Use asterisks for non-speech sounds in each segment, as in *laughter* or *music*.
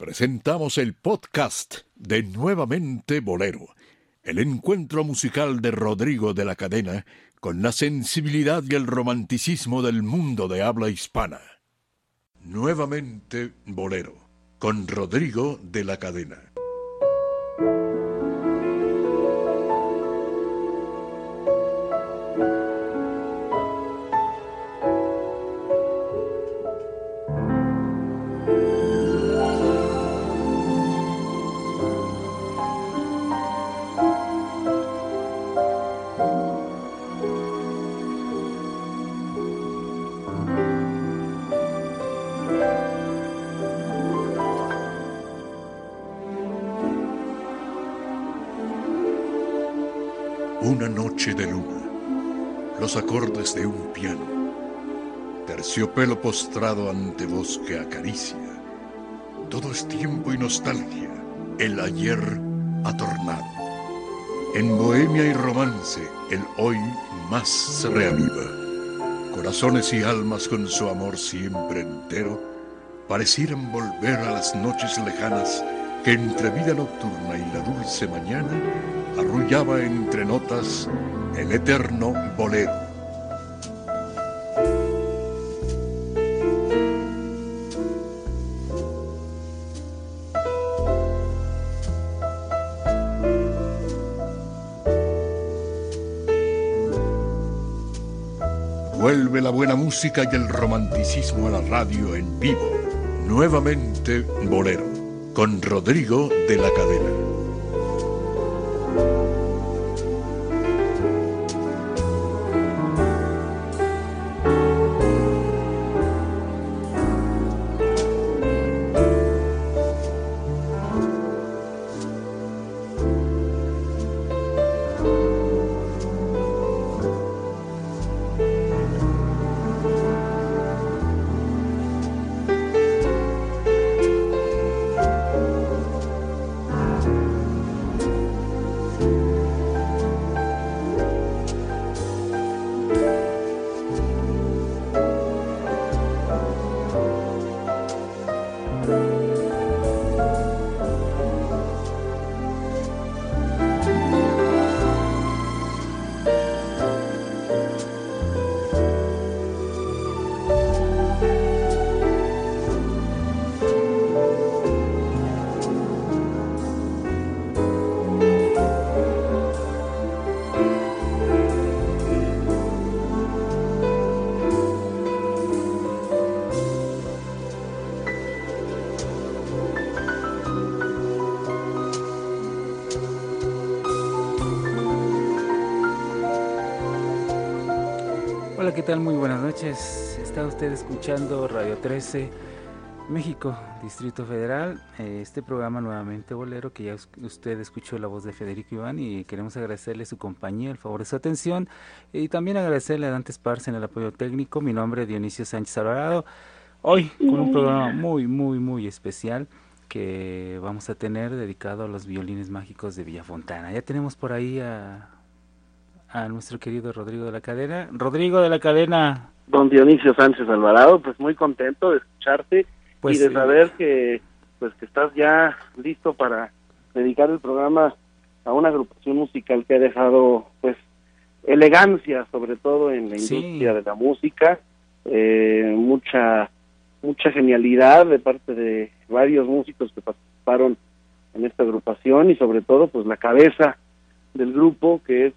presentamos el podcast de Nuevamente Bolero, el encuentro musical de Rodrigo de la Cadena con la sensibilidad y el romanticismo del mundo de habla hispana. Nuevamente Bolero, con Rodrigo de la Cadena. Acordes de un piano, terciopelo postrado ante voz que acaricia. Todo es tiempo y nostalgia, el ayer atornado. En bohemia y romance, el hoy más se reaviva. Corazones y almas con su amor siempre entero parecieran volver a las noches lejanas que entre vida nocturna y la dulce mañana arrullaba entre notas el eterno bolero. Música y el romanticismo a la radio en vivo. Nuevamente Bolero, con Rodrigo de la Cadena. Noches. Está usted escuchando Radio 13 México, Distrito Federal. Eh, este programa nuevamente bolero que ya usted escuchó la voz de Federico Iván y queremos agradecerle su compañía, el favor de su atención y también agradecerle a Dante Esparza en el apoyo técnico. Mi nombre es Dionisio Sánchez Alvarado. Hoy con un programa muy, muy, muy especial que vamos a tener dedicado a los violines mágicos de Villa Fontana. Ya tenemos por ahí a a nuestro querido Rodrigo de la Cadena. Rodrigo de la Cadena. Don Dionisio Sánchez Alvarado, pues muy contento de escucharte pues, y de saber que pues que estás ya listo para dedicar el programa a una agrupación musical que ha dejado pues elegancia sobre todo en la industria de la música, eh, mucha mucha genialidad de parte de varios músicos que participaron en esta agrupación y sobre todo pues la cabeza del grupo que es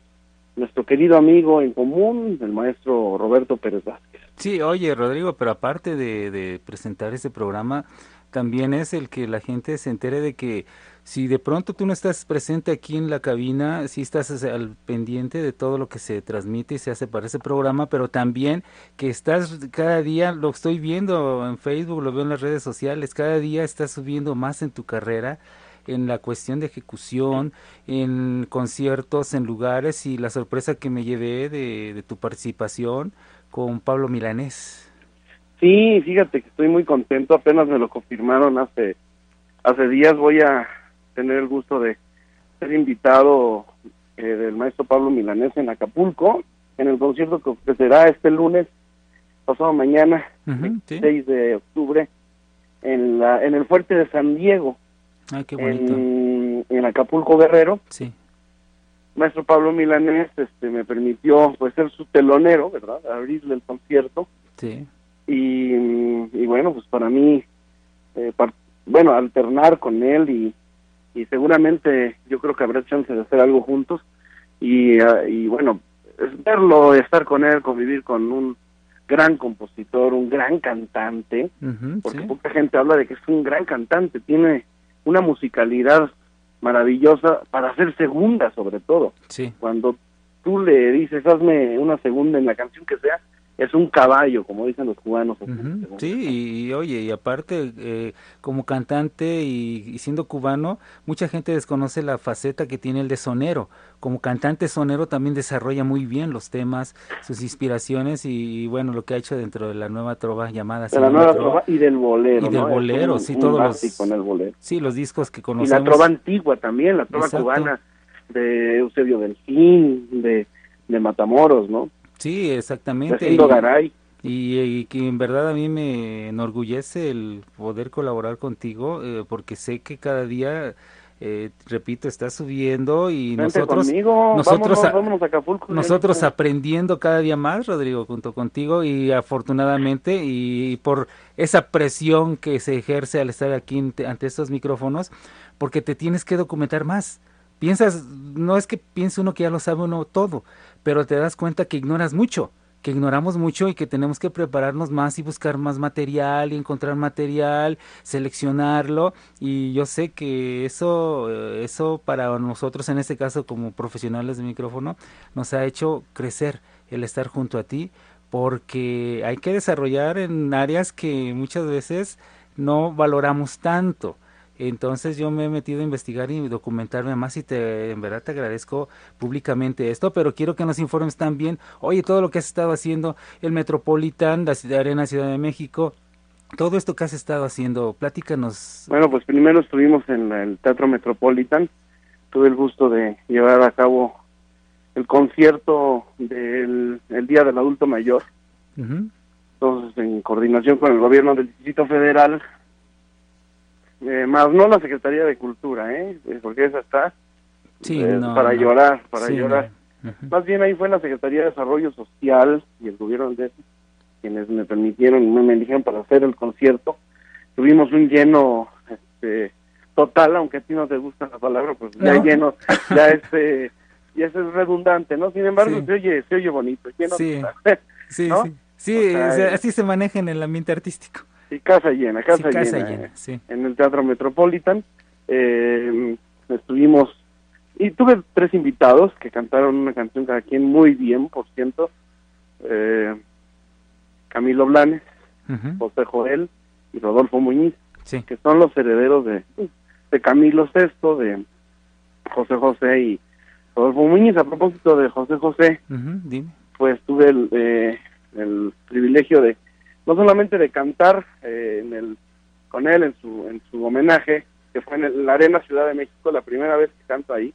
nuestro querido amigo en común, el maestro Roberto Pérez Vázquez. Sí, oye Rodrigo, pero aparte de, presentar este programa, también es el que la gente se entere de que si de pronto tú no estás presente aquí en la cabina, si estás al pendiente de todo lo que se transmite y se hace para ese programa, pero también que estás cada día, lo estoy viendo en Facebook, lo veo en las redes sociales, cada día estás subiendo más en tu carrera en la cuestión de ejecución, en conciertos, en lugares y la sorpresa que me llevé de, tu participación con Pablo Milanés. Sí, fíjate que estoy muy contento, apenas me lo confirmaron hace, hace días, voy a tener el gusto de ser invitado eh, del maestro Pablo Milanés en Acapulco, en el concierto que será este lunes, pasado mañana, 6 de octubre, en, la, en el fuerte de San Diego. Qué bonito. En, en Acapulco Guerrero. Sí. Maestro Pablo Milanés este, me permitió pues ser su telonero, ¿verdad? Abrirle el concierto. Sí. Y, y bueno, pues para mí, eh, bueno, alternar con él y, y seguramente yo creo que habrá chance de hacer algo juntos. Y, ah, y bueno, verlo, estar con él, convivir con un gran compositor, un gran cantante, porque poca gente habla de que es un gran cantante, tiene una musicalidad maravillosa para hacer segunda sobre todo. Sí. Cuando tú le dices, hazme una segunda en la canción que sea, es un caballo, como dicen los cubanos. Sí, y, oye, y aparte, eh, como cantante y, siendo cubano, mucha gente desconoce la faceta que tiene el de sonero. Como cantante sonero también desarrolla muy bien los temas, sus inspiraciones y, bueno, lo que ha hecho dentro de la nueva trova llamada. De la nueva trova, y del bolero. Y del bolero, sí, todos los. Con el bolero. Sí, los discos que conocemos. Y la trova antigua también, la trova cubana de Eusebio Delfín, de, de Matamoros, ¿no? Sí, exactamente. Y, y, que en verdad a mí me enorgullece el poder colaborar contigo, eh, porque sé que cada día, eh, repito, está subiendo y nosotros, nosotros, nosotros aprendiendo cada día más, Rodrigo, junto contigo y afortunadamente y, por esa presión que se ejerce al estar aquí ante estos micrófonos, porque te tienes que documentar más. Piensas, no es que piense uno que ya lo sabe uno todo, pero te das cuenta que ignoras mucho, que ignoramos mucho y que tenemos que prepararnos más y buscar más material y encontrar material, seleccionarlo. Y yo sé que eso eh, eso para nosotros en este caso como profesionales de micrófono nos ha hecho crecer el estar junto a ti porque hay que desarrollar en áreas que muchas veces no valoramos tanto entonces yo me he metido a investigar y documentarme más y te, en verdad te agradezco públicamente esto, pero quiero que nos informes también, oye, todo lo que has estado haciendo, el Metropolitan, la Ciudad Arena Ciudad de México, todo esto que has estado haciendo, platícanos. Bueno, pues primero estuvimos en el Teatro Metropolitan, tuve el gusto de llevar a cabo el concierto del Día del Adulto Mayor. Entonces, en coordinación con el gobierno del Distrito Federal, eh, más no la Secretaría de Cultura, ¿eh? eh porque esa está eh, para llorar, para llorar. Más bien ahí fue la Secretaría de Desarrollo Social y el gobierno de quienes me permitieron, me, dijeron para hacer el concierto. Tuvimos un lleno este, total, aunque a ti no te gusta la palabra, pues ya lleno, *laughs* ya este, ya es redundante, ¿no? Sin embargo, se oye, se oye bonito, lleno sí. *laughs* sí, sí, sí, así se maneja en el ambiente artístico. Sí, casa llena, casa, llena, en el Teatro Metropolitan. Eh, estuvimos, y tuve tres invitados que cantaron una canción cada quien muy bien, por ciento. Eh, Camilo Blanes, José Joel y Rodolfo Muñiz, que son los herederos de, de Camilo VI, de José José y Rodolfo Muñiz. A propósito de José José, pues tuve el, eh, el privilegio de no solamente de cantar eh, en el, con él en su, en su homenaje, que fue en la Arena Ciudad de México, la primera vez que canto ahí.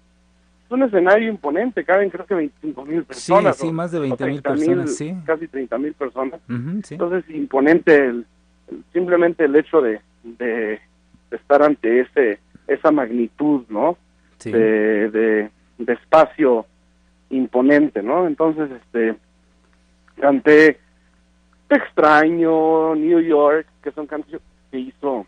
Es un escenario imponente, caben creo que 25 mil personas. Sí, sí, más de 20 mil personas, sí. Casi 30 mil personas. Entonces, imponente el, simplemente el hecho de, de, estar ante ese esa magnitud, ¿no? De, de, de espacio imponente, ¿no? Entonces, este, canté Extraño, New York, que son canciones que hizo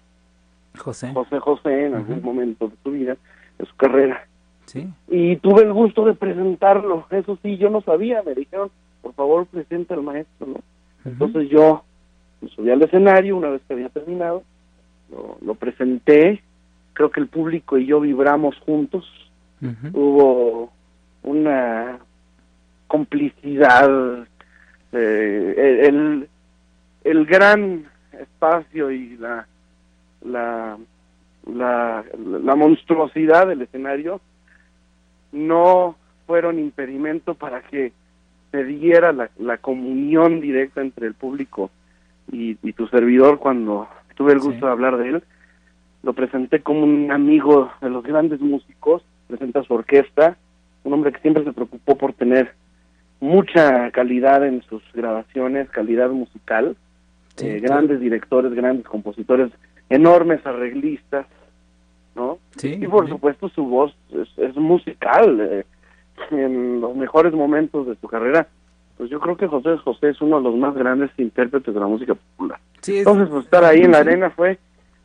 José José, José en algún momento de su vida, de su carrera. Sí. Y tuve el gusto de presentarlo. Eso sí, yo no sabía. Me dijeron, por favor, presenta al maestro, ¿no? Entonces yo me subí al escenario una vez que había terminado, lo, lo presenté. Creo que el público y yo vibramos juntos. Hubo una complicidad eh, el, el gran espacio y la, la, la, la monstruosidad del escenario no fueron impedimento para que se diera la, la comunión directa entre el público y, y, tu servidor cuando tuve el gusto de hablar de él. Lo presenté como un amigo de los grandes músicos, presenta su orquesta, un hombre que siempre se preocupó por tener mucha calidad en sus grabaciones, calidad musical, eh, grandes directores, grandes compositores, enormes arreglistas, ¿no? y por supuesto su voz es, musical, eh, en los mejores momentos de su carrera. Pues yo creo que José José es uno de los más grandes intérpretes de la música popular. Entonces, pues, estar ahí en la arena fue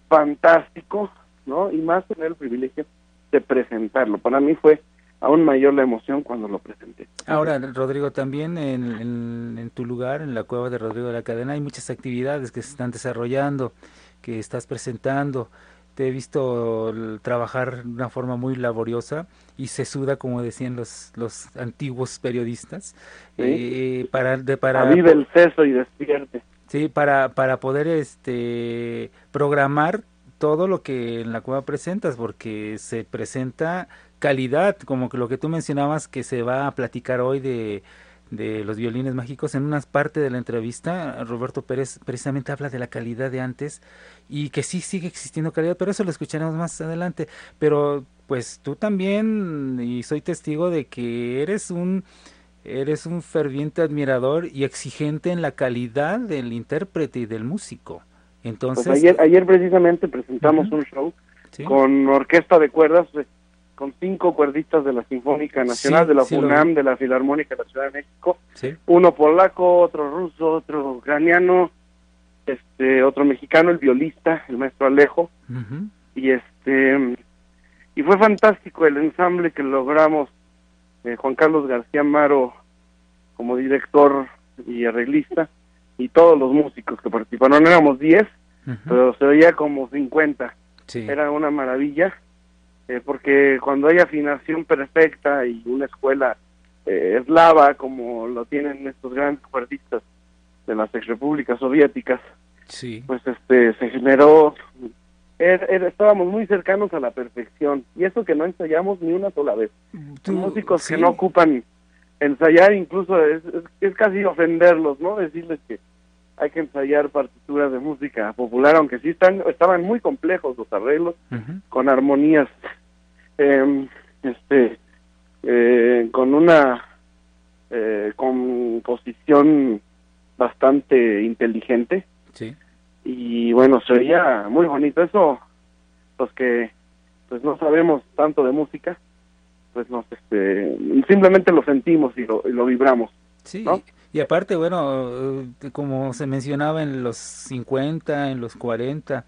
fantástico, ¿no? Y más tener el privilegio de presentarlo. Para mí fue aún mayor la emoción cuando lo presenté. Ahora, Rodrigo, también en, en, tu lugar, en la cueva de Rodrigo de la Cadena, hay muchas actividades que se están desarrollando, que estás presentando. Te he visto trabajar de una forma muy laboriosa y se suda, como decían los, los antiguos periodistas, eh, para, de, para... el ceso y despierte. Sí, para, para poder este, programar todo lo que en la cueva presentas, porque se presenta calidad, como que lo que tú mencionabas que se va a platicar hoy de, de los violines mágicos, en una parte de la entrevista, Roberto Pérez precisamente habla de la calidad de antes y que sí sigue existiendo calidad, pero eso lo escucharemos más adelante. Pero pues tú también, y soy testigo de que eres un eres un ferviente admirador y exigente en la calidad del intérprete y del músico. Pues Entonces, ayer, ayer precisamente presentamos un show con orquesta de cuerdas, eh, con cinco cuerdistas de la Sinfónica Nacional, de la FUNAM, de la Filarmónica de la Ciudad de México, uno polaco, otro ruso, otro ucraniano, este, otro mexicano, el violista, el maestro Alejo, y este, y fue fantástico el ensamble que logramos, eh, Juan Carlos García Maro como director y arreglista, y todos los músicos que participaron, éramos 10, pero se oía como 50, era una maravilla, eh, porque cuando hay afinación perfecta y una escuela eh, eslava como lo tienen estos grandes cuerdistas de las exrepúblicas soviéticas, sí. pues este se generó er, er, estábamos muy cercanos a la perfección y eso que no ensayamos ni una sola vez. músicos que no ocupan ensayar incluso es, es, casi ofenderlos, ¿no? Decirles que hay que ensayar partituras de música popular, aunque sí están, estaban muy complejos los arreglos, con armonías, eh, este, eh, con una eh, composición bastante inteligente. Sí. Y bueno, sería muy bonito eso, los que pues no sabemos tanto de música, pues nos, este, simplemente lo sentimos y lo, y lo vibramos. Sí, ¿no? Y aparte, bueno, eh, como se mencionaba en los 50, en los 40,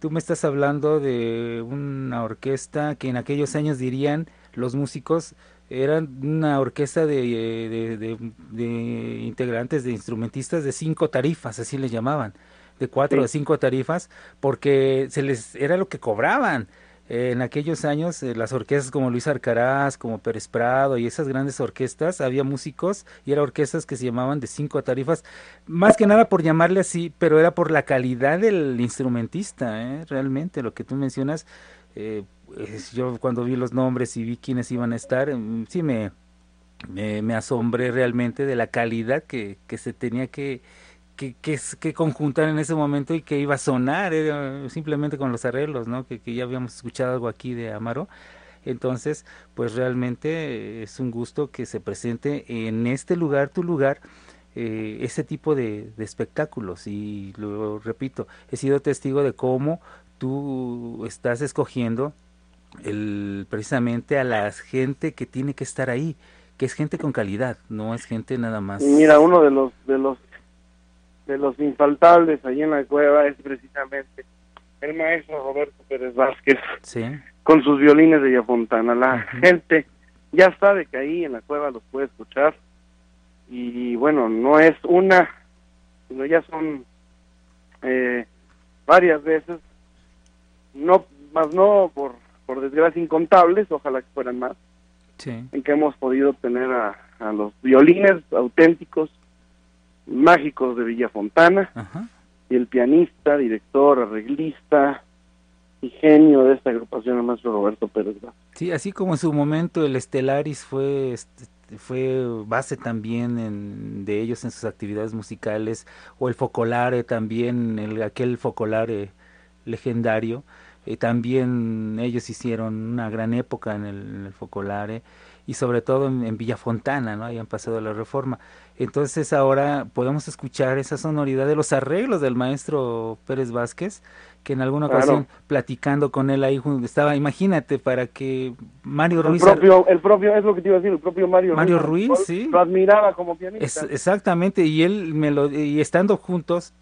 tú me estás hablando de una orquesta que en aquellos años dirían los músicos eran una orquesta de, de, integrantes, de instrumentistas de cinco tarifas, así les llamaban, de cuatro o cinco tarifas, porque se les era lo que cobraban en aquellos años eh, las orquestas como Luis Arcaraz, como Pérez Prado y esas grandes orquestas, había músicos y eran orquestas que se llamaban de cinco tarifas, más que nada por llamarle así, pero era por la calidad del instrumentista, ¿eh? realmente lo que tú mencionas, eh, yo cuando vi los nombres y vi quiénes iban a estar, mm, sí me, me, me asombré realmente de la calidad que, que se tenía que que, que, que conjuntar en ese momento y que iba a sonar simplemente con los arreglos, ¿no? Que, ya habíamos escuchado algo aquí de Amaro. Entonces, pues realmente es un gusto que se presente en este lugar, tu lugar, eh, ese tipo de, de, espectáculos. Y lo repito, he sido testigo de cómo tú estás escogiendo el, precisamente a la gente que tiene que estar ahí, que es gente con calidad, no es gente nada más. Mira, uno de los de los de los infaltables ahí en la cueva es precisamente el maestro Roberto Pérez Vázquez con sus violines de Yafontana. La gente ya sabe que ahí en la cueva los puede escuchar y bueno, no es una, sino ya son eh, varias veces, no más no por, por desgracia incontables, ojalá que fueran más, en que hemos podido tener a, a los violines auténticos mágicos de Villa Fontana y el pianista, director, arreglista y genio de esta agrupación, el maestro Roberto Pérez Sí, así como en su momento el Estelaris fue este, fue base también en, de ellos en sus actividades musicales o el Focolare también el aquel Focolare legendario eh, también ellos hicieron una gran época en el, en el Focolare y sobre todo en, en Villa Fontana, ¿no? Hayan pasado la reforma. Entonces ahora podemos escuchar esa sonoridad de los arreglos del maestro Pérez Vázquez que en alguna ocasión platicando con él ahí estaba, imagínate, para que Mario Ruiz... El propio, el propio, es lo que te iba a decir, el propio Mario, Mario Ruiz, sí. Lo admiraba como pianista. exactamente, y él me lo, y estando juntos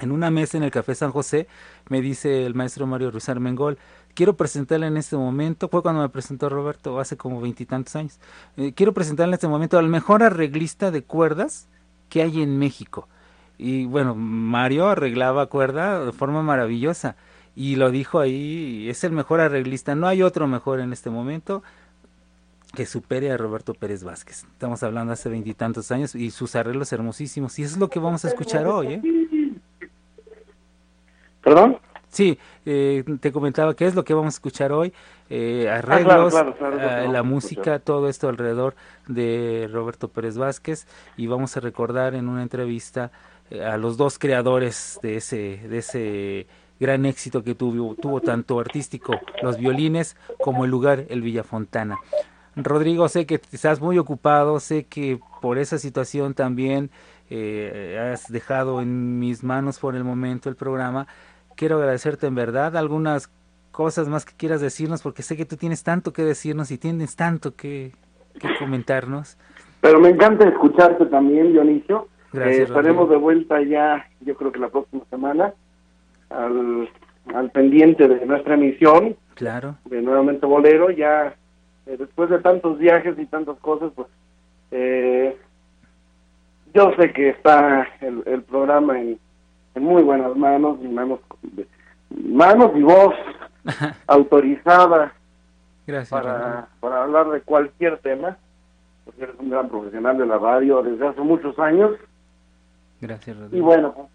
en una mesa en el Café San José, me dice el maestro Mario Ruiz Armengol, quiero presentarle en este momento, fue cuando me presentó Roberto hace como veintitantos años, eh, quiero presentarle en este momento al mejor arreglista de cuerdas que hay en México y bueno, Mario arreglaba cuerda de forma maravillosa y lo dijo ahí, es el mejor arreglista, no hay otro mejor en este momento que supere a Roberto Pérez Vázquez. Estamos hablando hace veintitantos años y sus arreglos hermosísimos y eso es lo que vamos a escuchar hoy. ¿eh? ¿Perdón? Sí, eh, te comentaba qué es lo que vamos a escuchar hoy, eh, ah, arreglos, ah, la música, todo esto alrededor de Roberto Pérez Vázquez y vamos a recordar en una entrevista eh, a los dos creadores de ese, de ese gran éxito que tuvo, tuvo tanto artístico los violines como el lugar el Villafontana. Rodrigo, sé que estás muy ocupado, sé que por esa situación también eh, has dejado en mis manos por el momento el programa. Quiero agradecerte en verdad algunas cosas más que quieras decirnos, porque sé que tú tienes tanto que decirnos y tienes tanto que, que comentarnos. Pero me encanta escucharte también, Dionisio. Eh, estaremos de vuelta ya, yo creo que la próxima semana, al, al pendiente de nuestra emisión. Claro. De nuevamente Bolero, ya eh, después de tantos viajes y tantas cosas, pues eh, yo sé que está el, el programa en, en, muy buenas manos, y manos, manos y voz *laughs* autorizada Gracias, para, para hablar de cualquier tema, porque eres un gran profesional de la radio desde hace muchos años Gracias, Y bueno,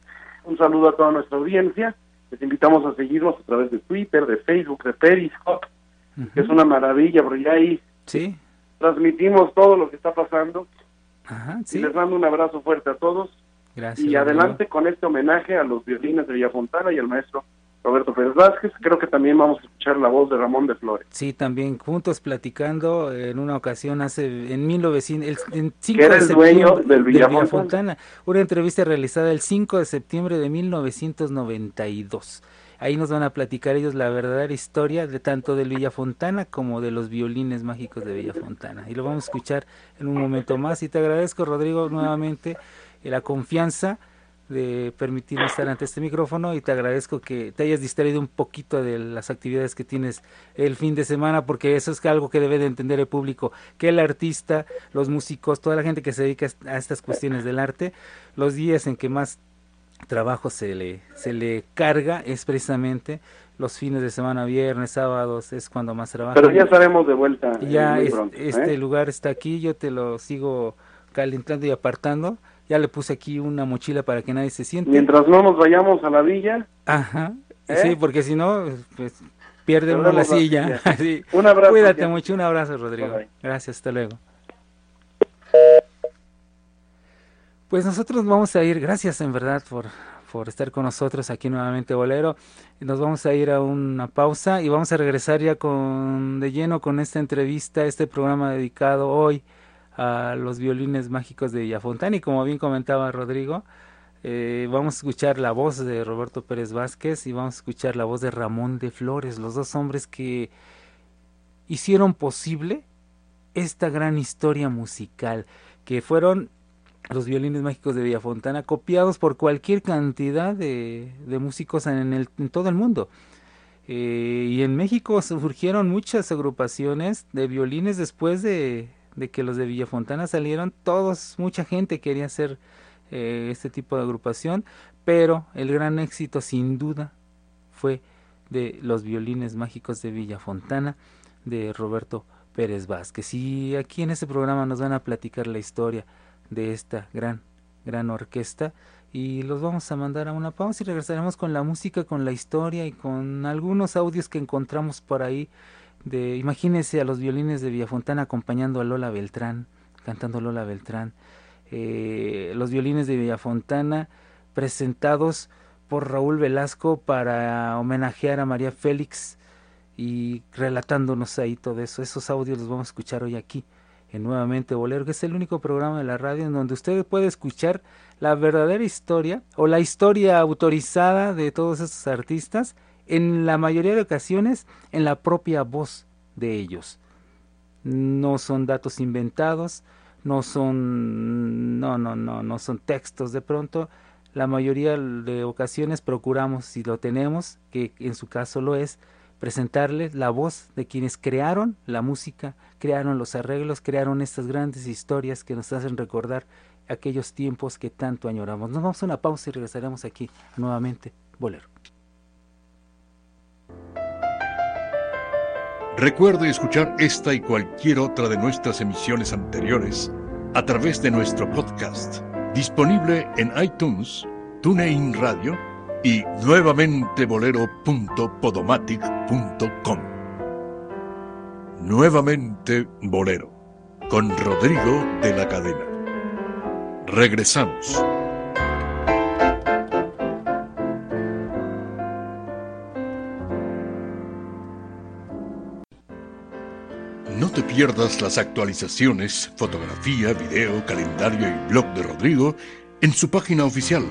un saludo a toda nuestra audiencia. Les invitamos a seguirnos a través de Twitter, de Facebook, de Periscope, que es una maravilla, porque ya ahí ¿Sí? transmitimos todo lo que está pasando. Ajá, ¿sí? Y les mando un abrazo fuerte a todos. Gracias. Y adelante con este homenaje a los violines de Villafontana y al maestro Roberto Pérez Vázquez. Creo que también vamos a escuchar la voz de Ramón de Flores. Sí, también juntos platicando en una ocasión hace en 1900 el, 5 de septiembre del Villafontana. una entrevista realizada el 5 de septiembre de 1992. Ahí nos van a platicar ellos la verdadera historia de tanto del Villafontana como de los violines mágicos de Villafontana. Y lo vamos a escuchar en un momento más. Y te agradezco, Rodrigo, nuevamente la confianza de permitirme estar ante este micrófono y te agradezco que te hayas distraído un poquito de las actividades que tienes el fin de semana porque eso es algo que debe de entender el público, que el artista, los músicos, toda la gente que se dedica a estas cuestiones del arte, los días en que más trabajo se le, se le carga es precisamente los fines de semana, viernes, sábados, es cuando más trabaja. Pero ya estaremos de vuelta. Ya este ¿eh? lugar está aquí, yo te lo sigo calentando y apartando ya le puse aquí una mochila para que nadie se siente. Mientras no nos vayamos a la villa. Ajá. ¿eh? Sí, porque si no, pues pierde uno la silla. *laughs* Un abrazo. Cuídate mucho, un abrazo, Rodrigo. Gracias, hasta luego. Pues nosotros vamos a ir, gracias en verdad por, por estar con nosotros aquí nuevamente, Bolero. Nos vamos a ir a una pausa y vamos a regresar ya con de lleno con esta entrevista, este programa dedicado hoy a los violines mágicos de Villafontana y como bien comentaba Rodrigo, eh, vamos a escuchar la voz de Roberto Pérez Vázquez y vamos a escuchar la voz de Ramón de Flores, los dos hombres que hicieron posible esta gran historia musical, que fueron los violines mágicos de Villafontana, copiados por cualquier cantidad de, músicos en, el, en todo el mundo. Eh, y en México surgieron muchas agrupaciones de violines después de, de que los de Villafontana salieron, todos, mucha gente quería hacer eh, este tipo de agrupación, pero el gran éxito sin duda fue de los violines mágicos de Villafontana de Roberto Pérez Vázquez. Y aquí en este programa nos van a platicar la historia de esta gran, gran orquesta y los vamos a mandar a una pausa y regresaremos con la música, con la historia y con algunos audios que encontramos por ahí de imagínense a los violines de Villafontana acompañando a Lola Beltrán, cantando Lola Beltrán, eh, los violines de Villafontana presentados por Raúl Velasco para homenajear a María Félix y relatándonos ahí todo eso. Esos audios los vamos a escuchar hoy aquí en Nuevamente Bolero, que es el único programa de la radio en donde usted puede escuchar la verdadera historia o la historia autorizada de todos estos artistas en la mayoría de ocasiones en la propia voz de ellos. No son datos inventados, no son no no no no son textos. De pronto la mayoría de ocasiones procuramos si lo tenemos que en su caso lo es presentarles la voz de quienes crearon la música crearon los arreglos crearon estas grandes historias que nos hacen recordar aquellos tiempos que tanto añoramos. Nos vamos a una pausa y regresaremos aquí nuevamente. Bolero Recuerde escuchar esta y cualquier otra de nuestras emisiones anteriores a través de nuestro podcast, disponible en iTunes, TuneIn Radio y nuevamente bolero.podomatic.com. Nuevamente Bolero, con Rodrigo de la Cadena. Regresamos. Pierdas las actualizaciones, fotografía, video, calendario y blog de Rodrigo en su página oficial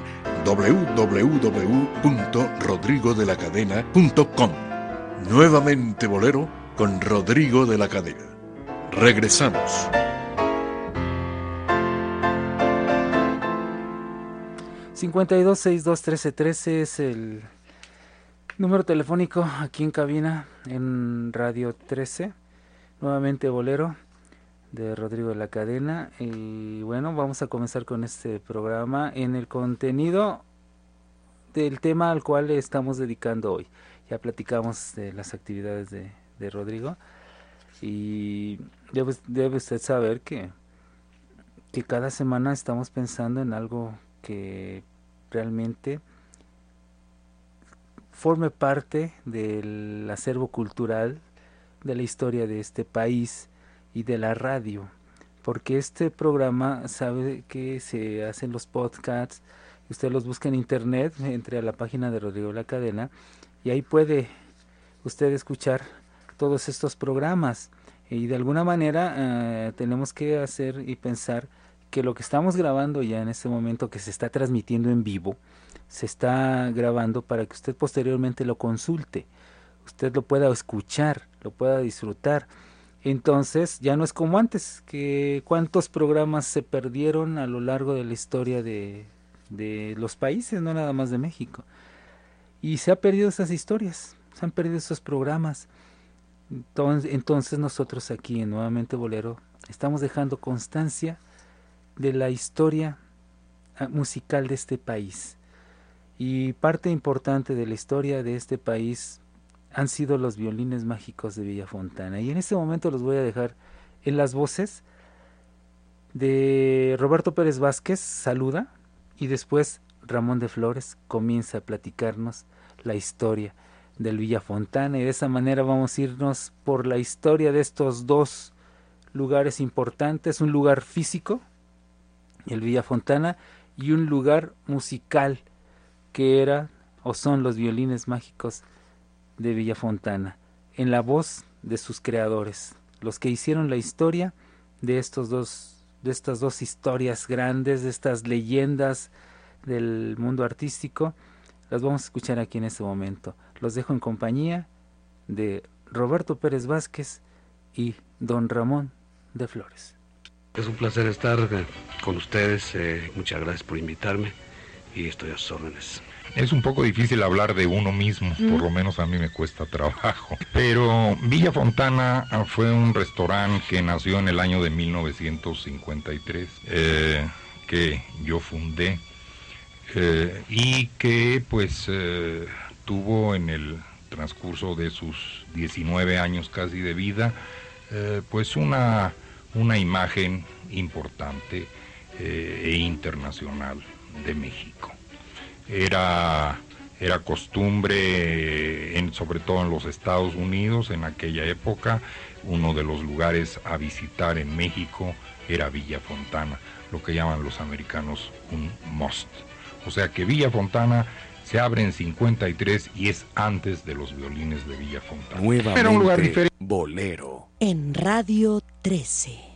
www.rodrigodelacadena.com. Nuevamente Bolero con Rodrigo de la Cadena. Regresamos. ...52621313 es el número telefónico aquí en cabina en Radio 13 nuevamente Bolero de Rodrigo de la Cadena. Y bueno vamos a comenzar con este programa en el contenido del tema al cual estamos dedicando hoy. Ya platicamos de las actividades de, de Rodrigo. Y debe, debe, usted saber que que cada semana estamos pensando en algo que realmente forme parte del acervo cultural de la historia de este país y de la radio, porque este programa sabe que se hacen los podcasts, usted los busca en internet, entre a la página de Rodrigo La Cadena y ahí puede usted escuchar todos estos programas. Y de alguna manera eh, tenemos que hacer y pensar que lo que estamos grabando ya en este momento que se está transmitiendo en vivo se está grabando para que usted posteriormente lo consulte usted lo pueda escuchar, lo pueda disfrutar. Entonces ya no es como antes, que cuántos programas se perdieron a lo largo de la historia de, de los países, no nada más de México. Y se han perdido esas historias, se han perdido esos programas. Entonces, entonces nosotros aquí en Nuevamente Bolero estamos dejando constancia de la historia ah, musical de este país. Y parte importante de la historia de este país han sido los violines mágicos de Villa Fontana. Y en este momento los voy a dejar en las voces de Roberto Pérez Vázquez, saluda, y después Ramón de Flores comienza a platicarnos la historia del Villa Fontana y de esa manera vamos a irnos por la historia de estos dos lugares importantes, un lugar físico, el Villa Fontana, y un lugar musical que era o son los violines mágicos de Villafontana, en la voz de sus creadores, los que hicieron la historia de estos dos de estas dos historias grandes, de estas leyendas del mundo artístico, las vamos a escuchar aquí en este momento. Los dejo en compañía de Roberto Pérez Vázquez y don Ramón de Flores. Es un placer estar con ustedes, eh, muchas gracias por invitarme y estoy a sus órdenes. Es un poco difícil hablar de uno mismo, por lo menos a mí me cuesta trabajo. Pero Villa Fontana fue un restaurante que nació en el año de 1953, eh, que yo fundé eh, y que pues eh, tuvo en el transcurso de sus 19 años casi de vida, pues una, una imagen importante e internacional de México era, era costumbre, en, sobre todo en los Estados Unidos en aquella época, uno de los lugares a visitar en México era Villa Fontana, lo que llaman los americanos un must. O sea que Villa Fontana se abre en 53 y es antes de los violines de Villa Fontana. Era un lugar diferente. Bolero. En Radio 13.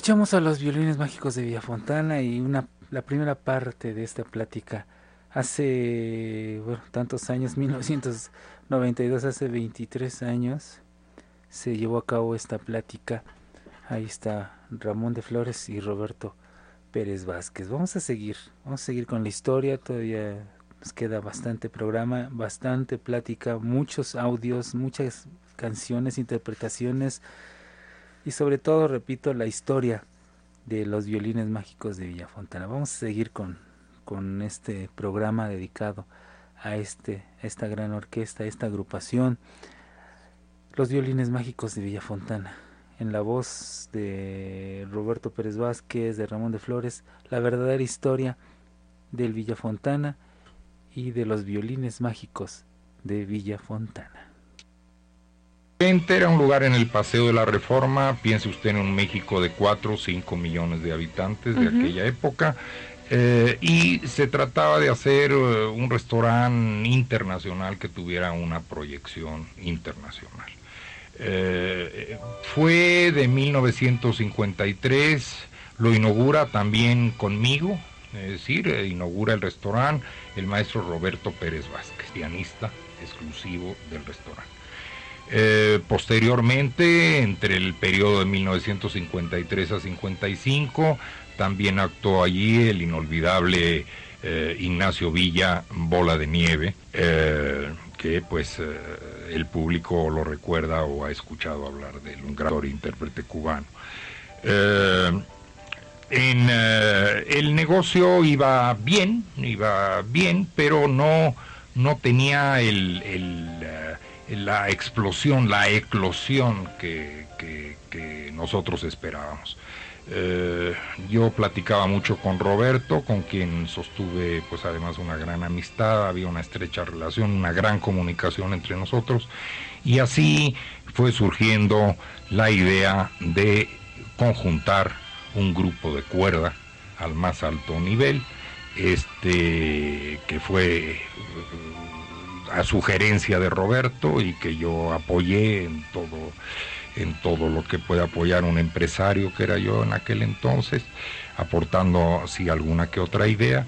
Escuchamos a los violines mágicos de Villafontana y una, la primera parte de esta plática hace tantos años, 1992, hace 23 años, se llevó a cabo esta plática. Ahí está Ramón de Flores y Roberto Pérez Vázquez. Vamos a seguir, vamos a seguir con la historia, todavía nos queda bastante programa, bastante plática, muchos audios, muchas canciones, interpretaciones y sobre todo, repito, la historia de los violines mágicos de Villafontana. Vamos a seguir con, con este programa dedicado a, este, esta gran orquesta, a esta agrupación, los violines mágicos de Villafontana. En la voz de Roberto Pérez Vázquez, de Ramón de Flores, la verdadera historia del Villafontana y de los violines mágicos de Villafontana. Era un lugar en el Paseo de la Reforma, piense usted en un México de 4 o 5 millones de habitantes de aquella época, eh, y se trataba de hacer eh, un restaurante internacional que tuviera una proyección internacional. Eh, fue de 1953, lo inaugura también conmigo, es decir, inaugura el restaurante el maestro Roberto Pérez Vázquez, pianista exclusivo del restaurante. Eh, posteriormente, entre el periodo de 1953 a 55, también actuó allí el inolvidable eh, Ignacio Villa, Bola de Nieve, eh, que pues el público lo recuerda o ha escuchado hablar de un gran intérprete cubano. en, el negocio iba bien, iba bien, pero no, no tenía el la explosión, la eclosión que, nosotros esperábamos. Eh, yo platicaba mucho con Roberto, con quien sostuve pues además una gran amistad, había una estrecha relación, una gran comunicación entre nosotros y así fue surgiendo la idea de conjuntar un grupo de cuerda al más alto nivel, este que fue a sugerencia de Roberto y que yo apoyé en todo, en todo lo que puede apoyar un empresario que era yo en aquel entonces, aportando así alguna que otra idea.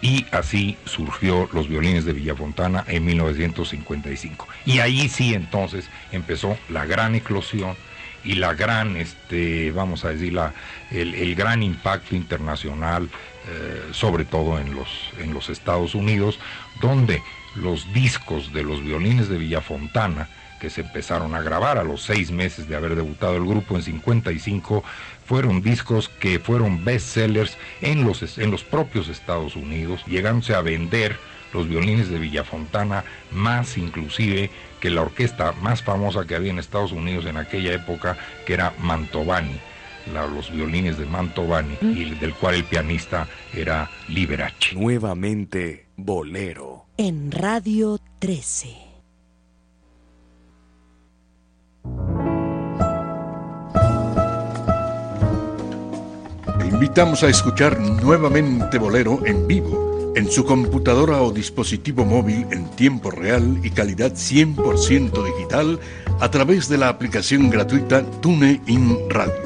Y así surgió los violines de Villafontana en 1955. Y ahí sí entonces empezó la gran eclosión y la gran, este, vamos a decir, la, el, gran impacto internacional, eh, sobre todo en los, en los Estados Unidos, donde los discos de los violines de Villafontana, que se empezaron a grabar a los seis meses de haber debutado el grupo en 55, fueron discos que fueron bestsellers en los, en los propios Estados Unidos, llegándose a vender los violines de Villafontana más inclusive que la orquesta más famosa que había en Estados Unidos en aquella época, que era Mantovani, los violines de Mantovani, y del cual el pianista era Liberace. Nuevamente, Bolero en Radio 13. Te invitamos a escuchar nuevamente Bolero en vivo, en su computadora o dispositivo móvil en tiempo real y calidad 100% digital a través de la aplicación gratuita TuneIn Radio.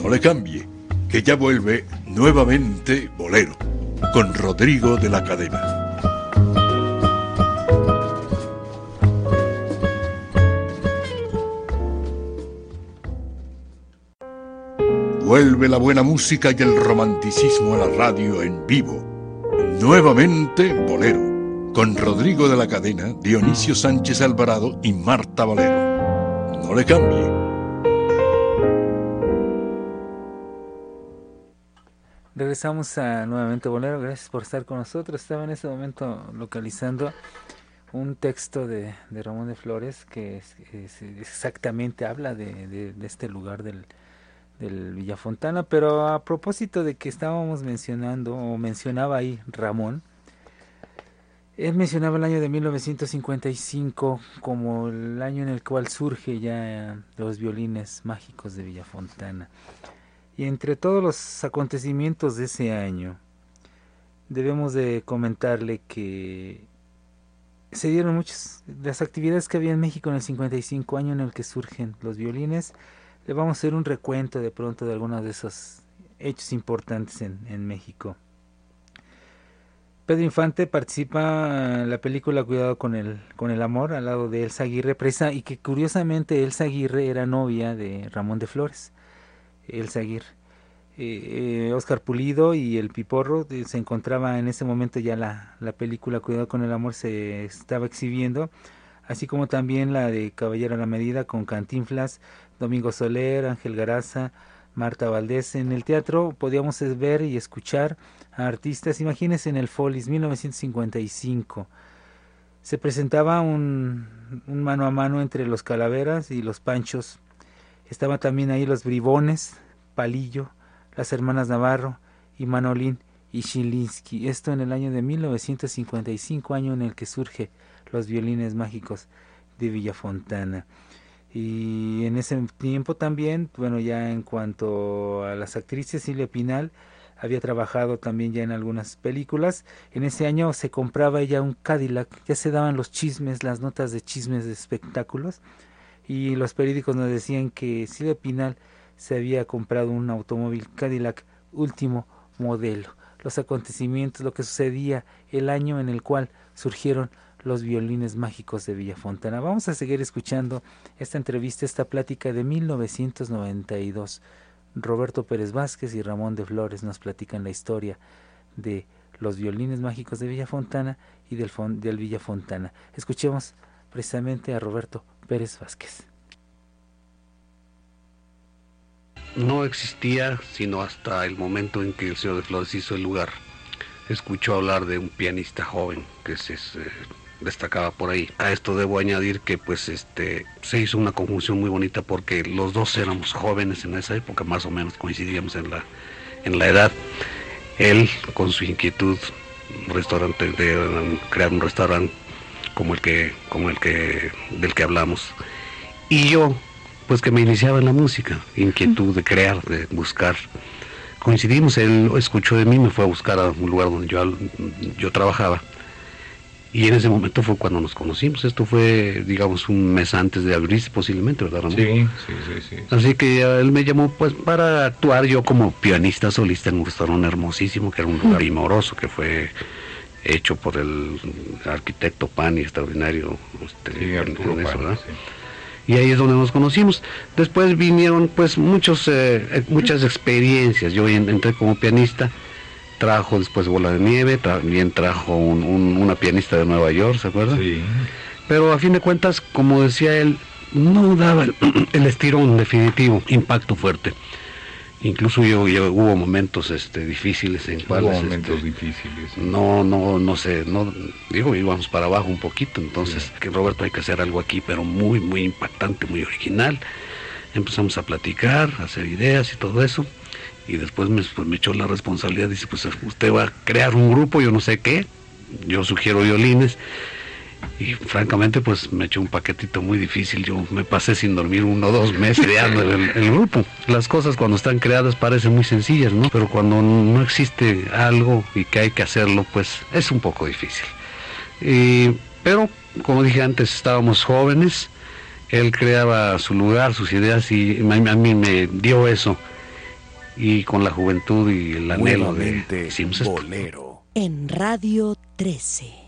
No le cambie, que ya vuelve nuevamente Bolero, con Rodrigo de la Cadena. Vuelve la buena música y el romanticismo a la radio en vivo. Nuevamente Bolero, con Rodrigo de la Cadena, Dionisio Sánchez Alvarado y Marta Valero. No le cambie. Regresamos a nuevamente Bolero, gracias por estar con nosotros. Estaba en este momento localizando un texto de, Ramón de Flores que exactamente habla de este lugar del, del Villafontana, pero a propósito de que estábamos mencionando, o mencionaba ahí Ramón, él mencionaba el año de 1955 como el año en el cual surge ya los violines mágicos de Villafontana. Y entre todos los acontecimientos de ese año, debemos de comentarle que se dieron muchas las actividades que había en México en el 55 año en el que surgen los violines le vamos a hacer un recuento de pronto de algunos de esos hechos importantes en, en México. Pedro Infante participa en la película Cuidado con el, con el amor al lado de Elsa Aguirre, presa, y que curiosamente Elsa Aguirre era novia de Ramón de Flores. Elsa Aguirre. Eh, Oscar Pulido y el Piporro eh, se encontraba en ese momento ya la, la película Cuidado con el amor se estaba exhibiendo, así como también la de Caballero a la Medida con Cantinflas, Domingo Soler, Ángel Garaza, Marta Valdés. En el teatro podíamos ver y escuchar artistas. Imagínense en el Folis 1955. Se presentaba un, un, mano a mano entre los Calaveras y los Panchos. Estaban también ahí los Bribones, Palillo, las hermanas Navarro y Manolín y Shilinsky. Esto en el año de 1955, año en el que surge los violines mágicos de Villafontana. Y en ese tiempo también, bueno, ya en cuanto a las actrices, Silvia Pinal había trabajado también ya en algunas películas. En ese año se compraba ella un Cadillac, ya se daban los chismes, las notas de chismes de espectáculos y los periódicos nos decían que Silvia Pinal se había comprado un automóvil Cadillac último modelo. Los acontecimientos, lo que sucedía el año en el cual surgieron los violines mágicos de Villafontana. Vamos a seguir escuchando esta entrevista, esta plática de 1992. Roberto Pérez Vázquez y Ramón de Flores nos platican la historia de los violines mágicos de Villa Fontana y del, del Villa Fontana. Escuchemos precisamente a Roberto Pérez Vázquez. No existía sino hasta el momento en que el señor de Flores hizo el lugar. Escuchó hablar de un pianista joven que se, eh, destacaba por ahí. A esto debo añadir que pues este se hizo una conjunción muy bonita porque los dos éramos jóvenes en esa época, más o menos coincidíamos en la en la edad. Él con su inquietud restaurante de crear un restaurante como el que como el que del que hablamos y yo pues que me iniciaba en la música, inquietud de crear, de buscar. Coincidimos, él escuchó de mí, me fue a buscar a un lugar donde yo, yo trabajaba y en ese momento fue cuando nos conocimos. Esto fue, digamos, un mes antes de abrirse posiblemente, ¿verdad, Ramón? Sí, sí, sí, sí. Así que él me llamó pues para actuar yo como pianista solista en un restaurante hermosísimo, que era un lugar primoroso, que fue hecho por el arquitecto Pani, extraordinario. Este, sí, Y ahí es donde nos conocimos. Después vinieron pues muchos, eh, muchas experiencias. Yo entré como pianista trajo después Bola de Nieve, también trajo una pianista de Nueva York, ¿se acuerda? Sí. Pero a fin de cuentas, como decía él, no daba el, *clears throat* estirón definitivo, impacto fuerte. Incluso yo, hubo momentos este, difíciles en cuales... Hubo momentos este, difíciles. No, no, no sé, no, digo, íbamos para abajo un poquito, entonces, que Roberto hay que hacer algo aquí, pero muy, muy impactante, muy original. Empezamos a platicar, a hacer ideas y todo eso y después me, pues, me echó la responsabilidad, dice, pues usted va a crear un grupo, yo no sé qué, yo sugiero violines, y francamente pues me echó un paquetito muy difícil, yo me pasé sin dormir uno o dos meses creando el, grupo. Las cosas cuando están creadas parecen muy sencillas, ¿no? Pero cuando no existe algo y que hay que hacerlo, pues es un poco difícil. pero, como dije antes, estábamos jóvenes, él creaba su lugar, sus ideas y a mí me dio eso y con la juventud y el anhelo de Bolero. En Radio 13.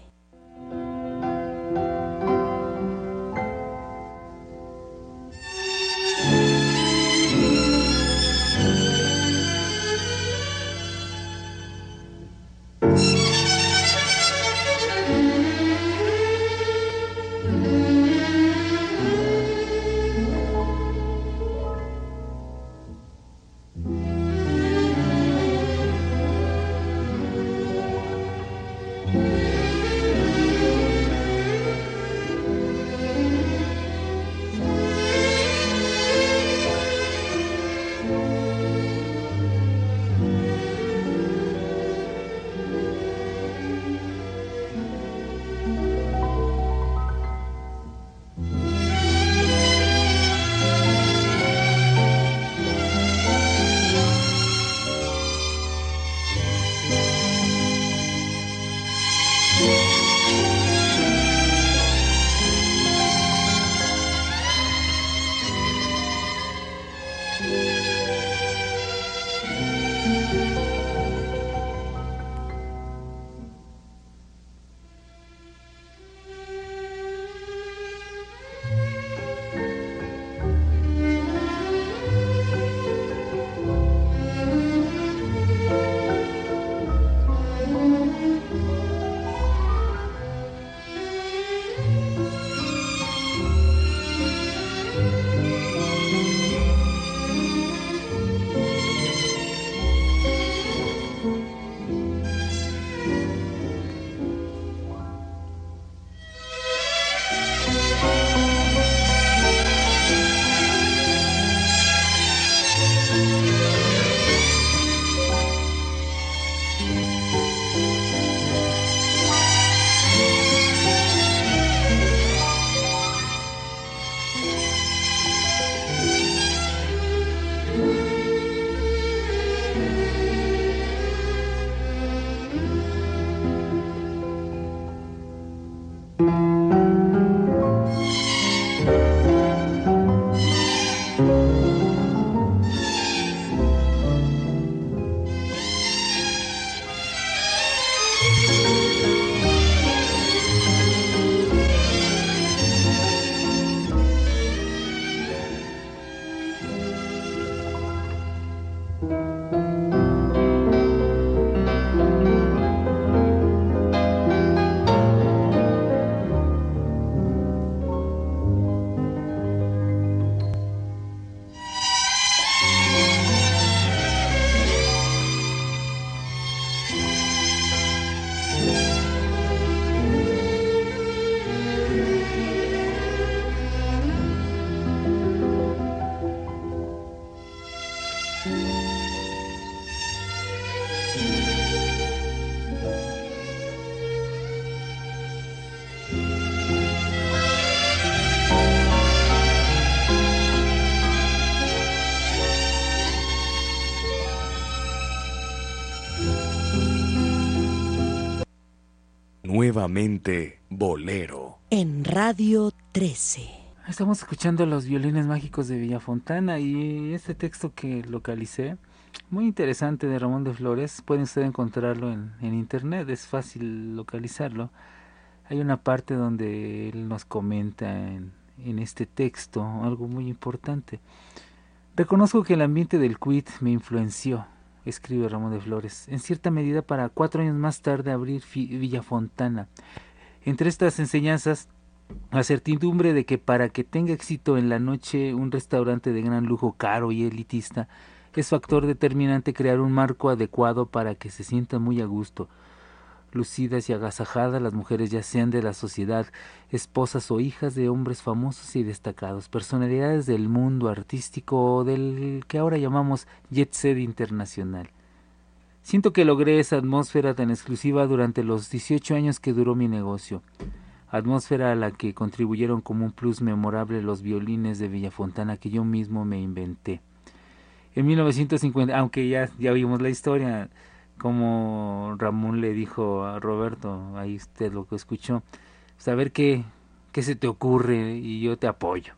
Nuevamente Bolero. En Radio 13. Estamos escuchando los violines mágicos de Villafontana y este texto que localicé, muy interesante de Ramón de Flores, pueden ustedes encontrarlo en, en internet, es fácil localizarlo. Hay una parte donde él nos comenta en, en este texto algo muy importante. Reconozco que el ambiente del quit me influenció, escribe Ramón de Flores, en cierta medida para cuatro años más tarde abrir Villafontana. Entre estas enseñanzas, la certidumbre de que para que tenga éxito en la noche un restaurante de gran lujo caro y elitista, es factor determinante crear un marco adecuado para que se sienta muy a gusto, lucidas y agasajadas las mujeres ya sean de la sociedad, esposas o hijas de hombres famosos y destacados, personalidades del mundo artístico o del que ahora llamamos jet set internacional. Siento que logré esa atmósfera tan exclusiva durante los 18 años que duró mi negocio, atmósfera a la que contribuyeron como un plus memorable los violines de Villafontana que yo mismo me inventé. En 1950, aunque ya, ya vimos la historia, como Ramón le dijo a Roberto, ahí usted lo que escuchó, saber qué, qué se te ocurre y yo te apoyo.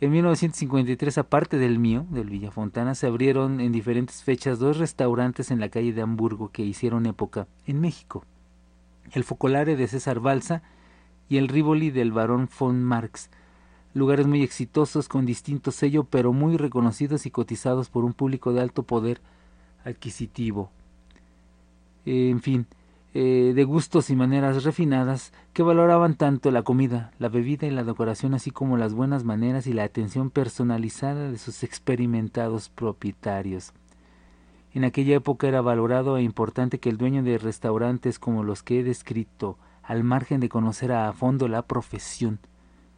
En 1953, aparte del mío, del Villafontana, se abrieron en diferentes fechas dos restaurantes en la calle de Hamburgo que hicieron época en México. El Focolare de César Balsa y el Rivoli del barón von Marx, lugares muy exitosos con distinto sello pero muy reconocidos y cotizados por un público de alto poder adquisitivo en fin, eh, de gustos y maneras refinadas que valoraban tanto la comida, la bebida y la decoración, así como las buenas maneras y la atención personalizada de sus experimentados propietarios. En aquella época era valorado e importante que el dueño de restaurantes como los que he descrito, al margen de conocer a fondo la profesión,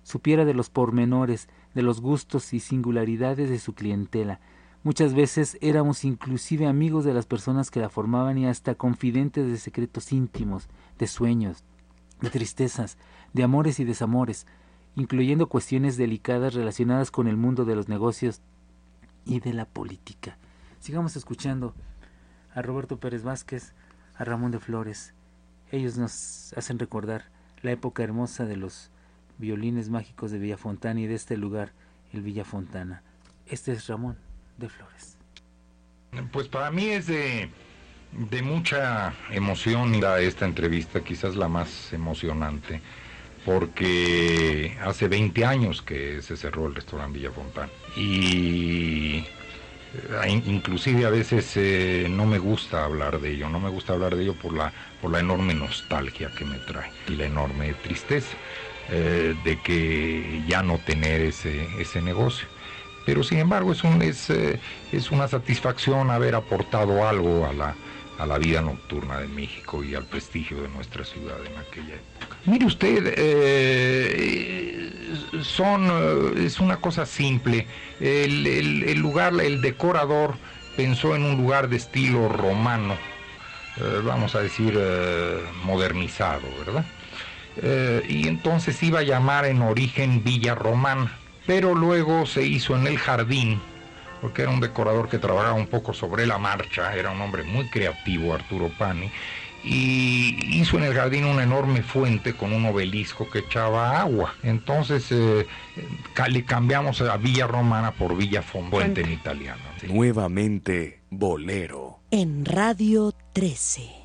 supiera de los pormenores, de los gustos y singularidades de su clientela, Muchas veces éramos inclusive amigos de las personas que la formaban y hasta confidentes de secretos íntimos, de sueños, de tristezas, de amores y desamores, incluyendo cuestiones delicadas relacionadas con el mundo de los negocios y de la política. Sigamos escuchando a Roberto Pérez Vázquez, a Ramón de Flores. Ellos nos hacen recordar la época hermosa de los violines mágicos de Villafontana y de este lugar, el Villafontana. Este es Ramón de Flores? Pues para mí es de, de mucha emoción esta entrevista, quizás la más emocionante, porque hace 20 años que se cerró el restaurante Villafontán y eh, inclusive a veces eh, no me gusta hablar de ello, no me gusta hablar de ello por la, por la enorme nostalgia que me trae y la enorme tristeza eh, de que ya no tener ese, ese negocio pero sin embargo es, un, es, eh, es una satisfacción haber aportado algo a la, a la vida nocturna de México y al prestigio de nuestra ciudad en aquella época. Mire usted, eh, son, eh, es una cosa simple. El, el, lugar, el decorador pensó en un lugar de estilo romano, vamos a decir modernizado, ¿verdad? y entonces iba a llamar en origen Villa Romana pero luego se hizo en el jardín, porque era un decorador que trabajaba un poco sobre la marcha, era un hombre muy creativo, Arturo Pani, y hizo en el jardín una enorme fuente con un obelisco que echaba agua. Entonces eh, le cambiamos a Villa Romana por Villa Fonfuente en italiano. Nuevamente, Bolero. En Radio 13.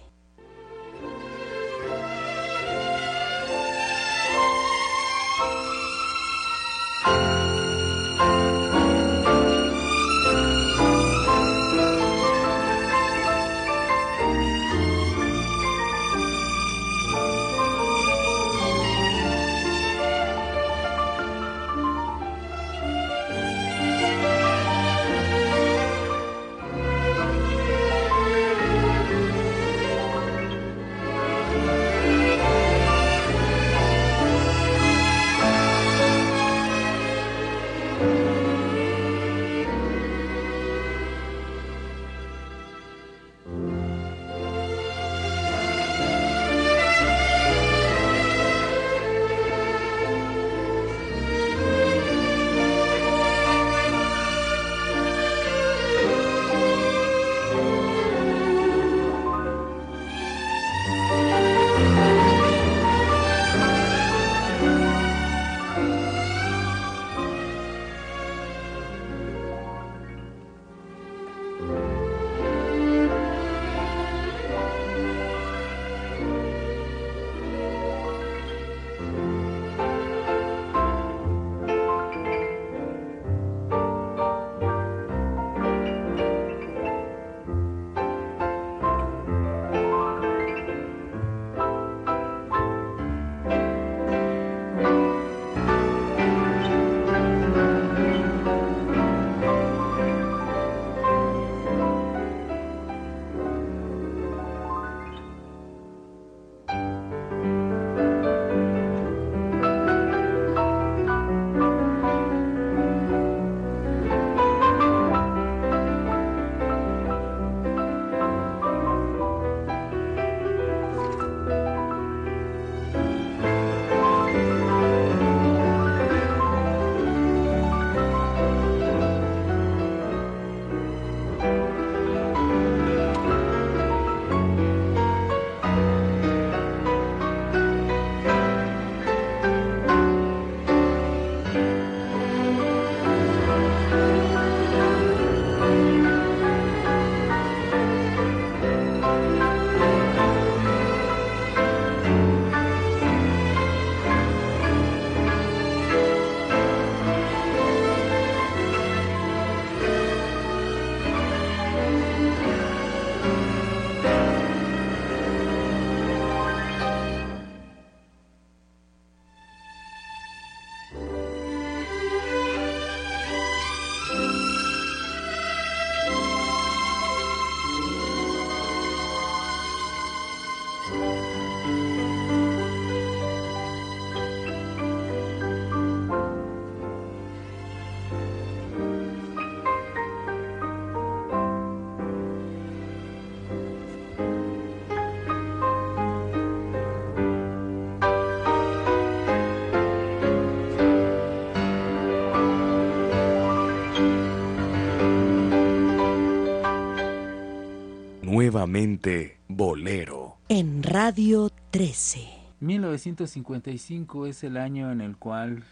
Nuevamente Bolero. En Radio 13. 1955 es el año en el cual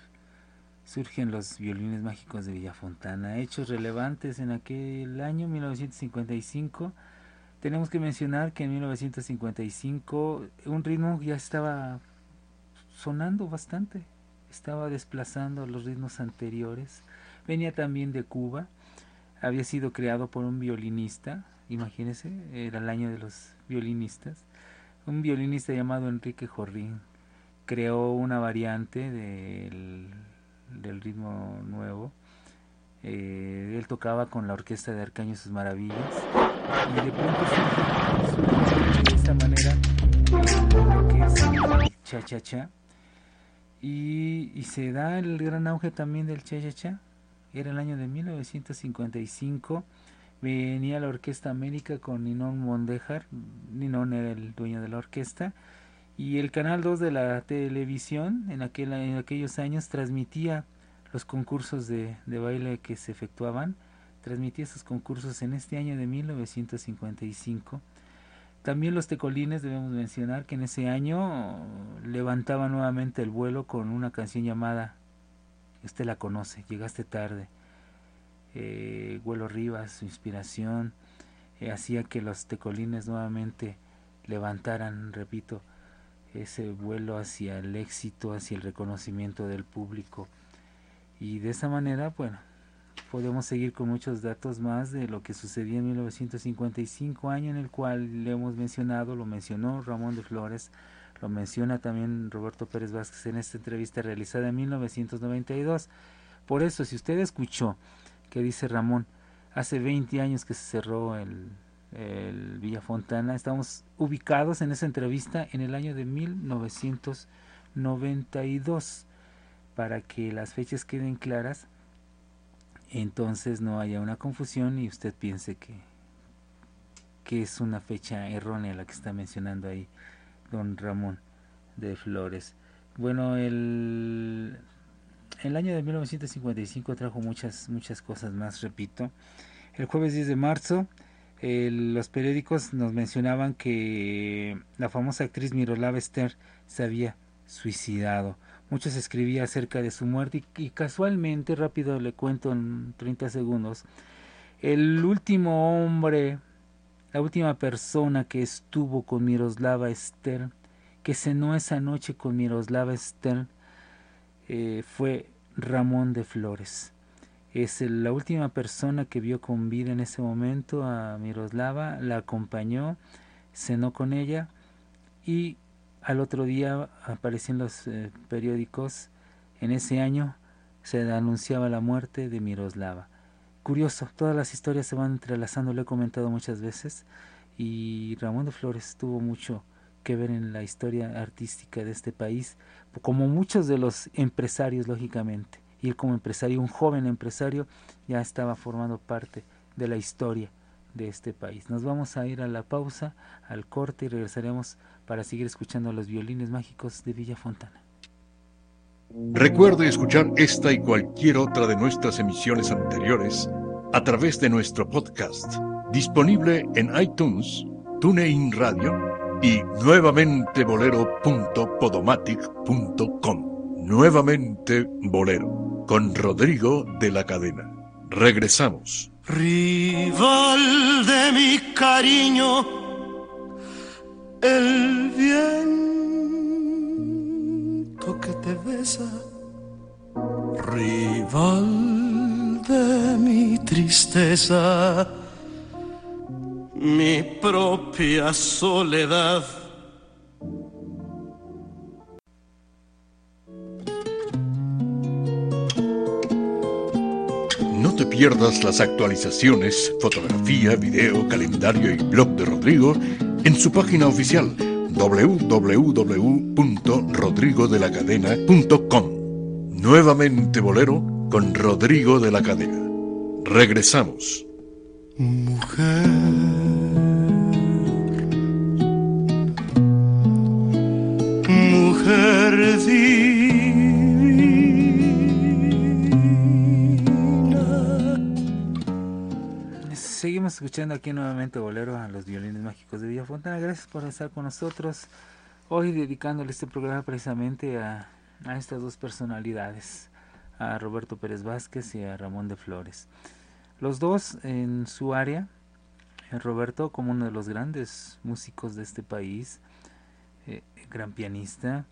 surgen los violines mágicos de Villafontana. Hechos relevantes en aquel año 1955. Tenemos que mencionar que en 1955 un ritmo ya estaba sonando bastante, estaba desplazando los ritmos anteriores. Venía también de Cuba, había sido creado por un violinista, imagínense, era el año de los violinistas. Un violinista llamado Enrique Jorrín creó una variante del, ritmo nuevo. Eh, él tocaba con la orquesta de Arcaño sus maravillas y de pronto surge, de esta manera lo que es el cha cha cha y, y, se da el gran auge también del cha cha cha era el año de 1955 venía la Orquesta América con Ninón Mondejar, Ninón era el dueño de la orquesta, y el Canal 2 de la televisión en, aquel, en aquellos años transmitía los concursos de, de baile que se efectuaban, transmitía esos concursos en este año de 1955. También los tecolines debemos mencionar que en ese año levantaba nuevamente el vuelo con una canción llamada, usted la conoce, llegaste tarde eh, Rivas, su inspiración, eh, hacía que los tecolines nuevamente levantaran, repito, ese vuelo hacia el éxito, hacia el reconocimiento del público. Y de esa manera, bueno, podemos seguir con muchos datos más de lo que sucedía en 1955, año en el cual le hemos mencionado, lo mencionó Ramón de Flores, lo menciona también Roberto Pérez Vázquez en esta entrevista realizada en 1992. Por eso, si usted escuchó que dice Ramón, hace 20 años que se cerró el, el Villa Fontana, estamos ubicados en esa entrevista en el año de 1992, para que las fechas queden claras, entonces no haya una confusión y usted piense que, que es una fecha errónea la que está mencionando ahí don Ramón de Flores. Bueno, el el año de 1955 trajo muchas, muchas cosas más, repito. El jueves 10 de marzo, los periódicos nos mencionaban que la famosa actriz Miroslava Esther se había suicidado. Muchos escribían acerca de su muerte y, y, casualmente, rápido le cuento en 30 segundos, el último hombre, la última persona que estuvo con Miroslava Esther, que cenó esa noche con Miroslava Esther, eh, fue Ramón de Flores. Es la última persona que vio con vida en ese momento a Miroslava, la acompañó, cenó con ella y al otro día apareció en los eh, periódicos, en ese año se anunciaba la muerte de Miroslava. Curioso, todas las historias se van entrelazando, lo he comentado muchas veces, y Ramón de Flores tuvo mucho que ver en la historia artística de este país, como muchos de los empresarios, lógicamente. Y como empresario, un joven empresario, ya estaba formando parte de la historia de este país. Nos vamos a ir a la pausa, al corte y regresaremos para seguir escuchando los violines mágicos de Villa Fontana. Recuerde escuchar esta y cualquier otra de nuestras emisiones anteriores a través de nuestro podcast, disponible en iTunes, TuneIn Radio y nuevamente bolero.podomatic.com. Nuevamente bolero con Rodrigo de la Cadena. Regresamos. Rival de mi cariño, el viento que te besa, rival de mi tristeza mi propia soledad. No te pierdas las actualizaciones, fotografía, video, calendario y blog de Rodrigo en su página oficial www.rodrigodelacadena.com. Nuevamente Bolero con Rodrigo de la Cadena. Regresamos. Mujer, mujer Seguimos escuchando aquí nuevamente Bolero a los violines mágicos de Villa Fontana. Gracias por estar con nosotros. Hoy dedicándole este programa precisamente a, a estas dos personalidades, a Roberto Pérez Vázquez y a Ramón de Flores. Los dos en su área, eh, Roberto como uno de los grandes músicos de este país, eh, gran pianista,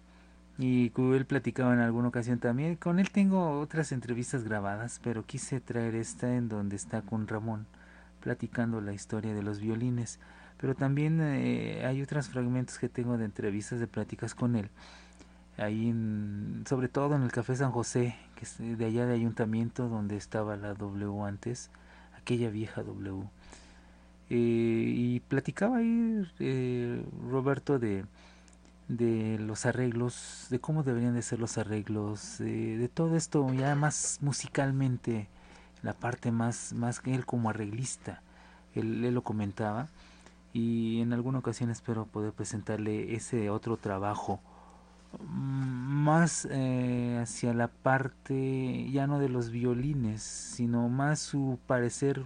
y él platicaba en alguna ocasión también. Con él tengo otras entrevistas grabadas, pero quise traer esta en donde está con Ramón platicando la historia de los violines. Pero también eh, hay otros fragmentos que tengo de entrevistas, de pláticas con él. Ahí, sobre todo en el Café San José, que es de allá de ayuntamiento donde estaba la W antes, aquella vieja W. Eh, y platicaba ahí eh, Roberto de de los arreglos, de cómo deberían de ser los arreglos, de todo esto ya más musicalmente, la parte más, más que él como arreglista, él, lo comentaba y en alguna ocasión espero poder presentarle ese otro trabajo más eh, hacia la parte ya no de los violines, sino más su parecer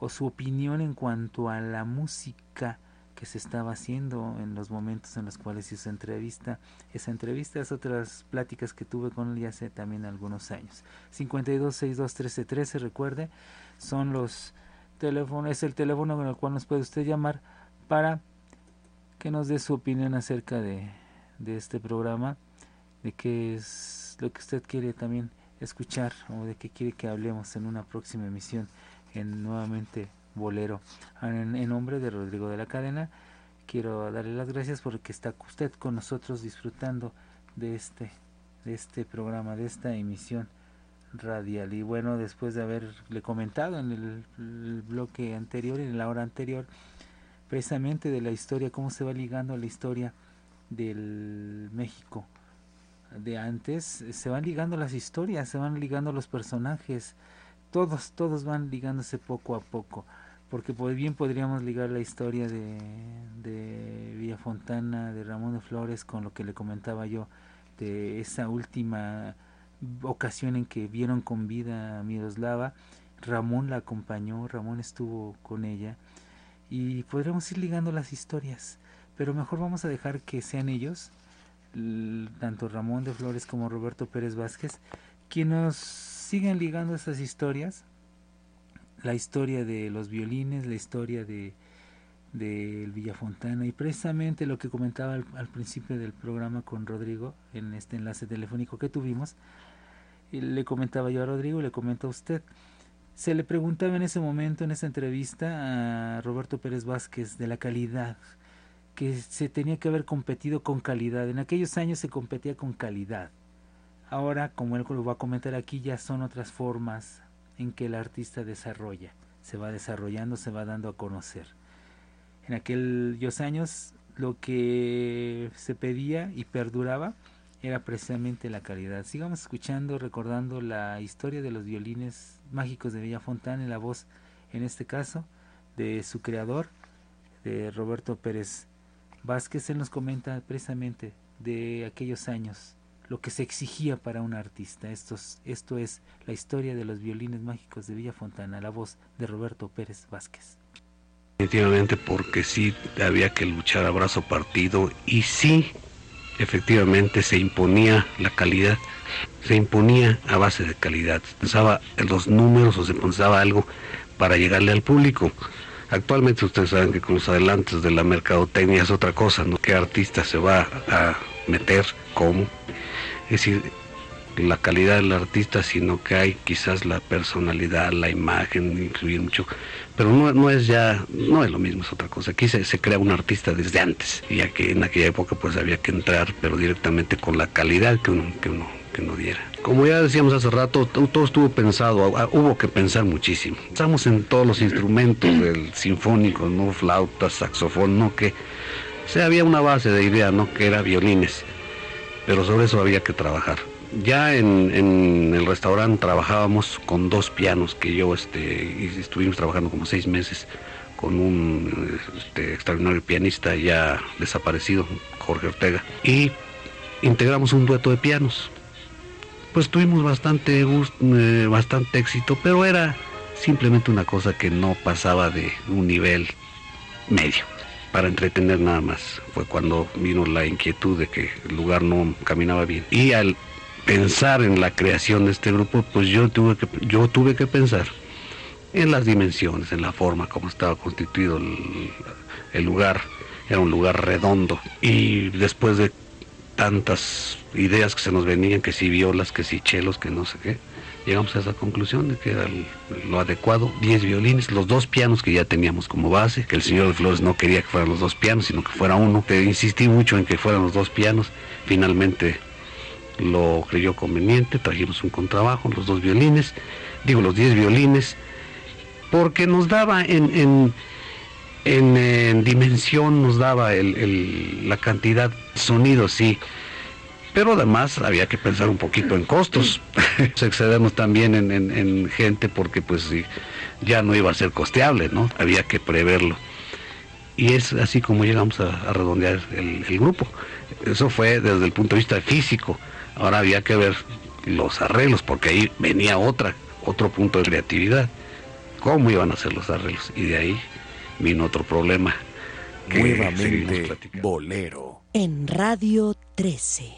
o su opinión en cuanto a la música que se estaba haciendo en los momentos en los cuales hizo entrevista. Esa entrevista otras pláticas que tuve con él hace también algunos años. 52621313, recuerde, son los teléfonos, es el teléfono con el cual nos puede usted llamar para que nos dé su opinión acerca de, de este programa, de qué es lo que usted quiere también escuchar o de qué quiere que hablemos en una próxima emisión en nuevamente bolero. En, nombre de Rodrigo de la Cadena, quiero darle las gracias porque está usted con nosotros disfrutando de este, de este programa, de esta emisión radial. Y bueno, después de haberle comentado en el, bloque anterior, en la hora anterior, precisamente de la historia, cómo se va ligando a la historia del México de antes, se van ligando las historias, se van ligando los personajes, todos, todos van ligándose poco a poco porque bien podríamos ligar la historia de, de Villa Fontana, de Ramón de Flores, con lo que le comentaba yo, de esa última ocasión en que vieron con vida a Miroslava. Ramón la acompañó, Ramón estuvo con ella y podríamos ir ligando las historias, pero mejor vamos a dejar que sean ellos, tanto Ramón de Flores como Roberto Pérez Vázquez, quienes nos sigan ligando esas historias. La historia de los violines, la historia de del Villafontana. Y precisamente lo que comentaba al, principio del programa con Rodrigo en este enlace telefónico que tuvimos le comentaba yo a Rodrigo le comento a usted. Se le preguntaba en ese momento en esa entrevista a Roberto Pérez Vázquez de la calidad que se tenía que haber competido con calidad. En aquellos años se competía con calidad ahora como él lo va a comentar aquí ya son otras formas en que el artista desarrolla, se va desarrollando, se va dando a conocer. En aquellos años lo que se pedía y perduraba era precisamente la calidad. Sigamos escuchando, recordando la historia de los violines mágicos de Villa Fontana en la voz, en este caso, de su creador, de Roberto Pérez Vázquez. Él nos comenta precisamente de aquellos años lo que se exigía para un artista. Esto es, esto es la historia de los violines mágicos de Villa Fontana, la voz de Roberto Pérez Vázquez. Definitivamente porque sí había que luchar a brazo partido y sí, efectivamente se imponía la calidad, se imponía a base de calidad. Se pensaba en los números o se pensaba algo para llegarle al público. Actualmente ustedes saben que con los adelantos de la mercadotecnia es otra cosa, ¿no? ¿Qué artista se va a meter? ¿Cómo? Es decir, la calidad del artista, sino que hay quizás la personalidad, la imagen, incluir mucho. Pero no, no es ya, no es lo mismo, es otra cosa. Aquí se, se crea un artista desde antes, ya que en aquella época pues había que entrar, pero directamente con la calidad que uno, que uno, que uno diera. Como ya decíamos hace rato, todo estuvo pensado, hubo que pensar muchísimo. Pensamos en todos los instrumentos *clears throat* del sinfónico, no flauta, saxofón, no que... O sea, había una base de idea, ¿no? Que era violines pero sobre eso había que trabajar. Ya en, el restaurante trabajábamos con dos pianos que yo este, estuvimos trabajando como seis meses con un este, extraordinario pianista ya desaparecido, Jorge Ortega, y integramos un dueto de pianos. Pues tuvimos bastante, eh, bastante éxito, pero era simplemente una cosa que no pasaba de un nivel medio, para entretener nada más. Fue cuando vino la inquietud de que el lugar no caminaba bien. Y al pensar en la creación de este grupo, pues yo tuve que, yo tuve que pensar en las dimensiones, en la forma como estaba constituido el, lugar. Era un lugar redondo. Y después de tantas ideas que se nos venían, que si violas, que si chelos, que no sé qué, llegamos a esa conclusión de que era lo adecuado, 10 violines, los dos pianos que ya teníamos como base, que el señor de Flores no quería que fueran los dos pianos, sino que fuera uno. Te insistí mucho en que fueran los dos pianos, finalmente lo creyó conveniente, trajimos un contrabajo, los dos violines, digo los 10 violines, porque nos daba en, en, dimensión, nos daba la cantidad de sonidos, sí, pero además había que pensar un poquito en costos, excedemos también en, gente porque pues ya no iba a ser costeable, ¿no? Había que preverlo. Y es así como llegamos a, redondear el, el grupo. Eso fue desde el punto de vista físico. Ahora había que ver los arreglos, porque ahí venía otra, otro punto de creatividad. ¿Cómo iban a ser los arreglos? Y de ahí vino otro problema. Nuevamente, Bolero. En Radio 13.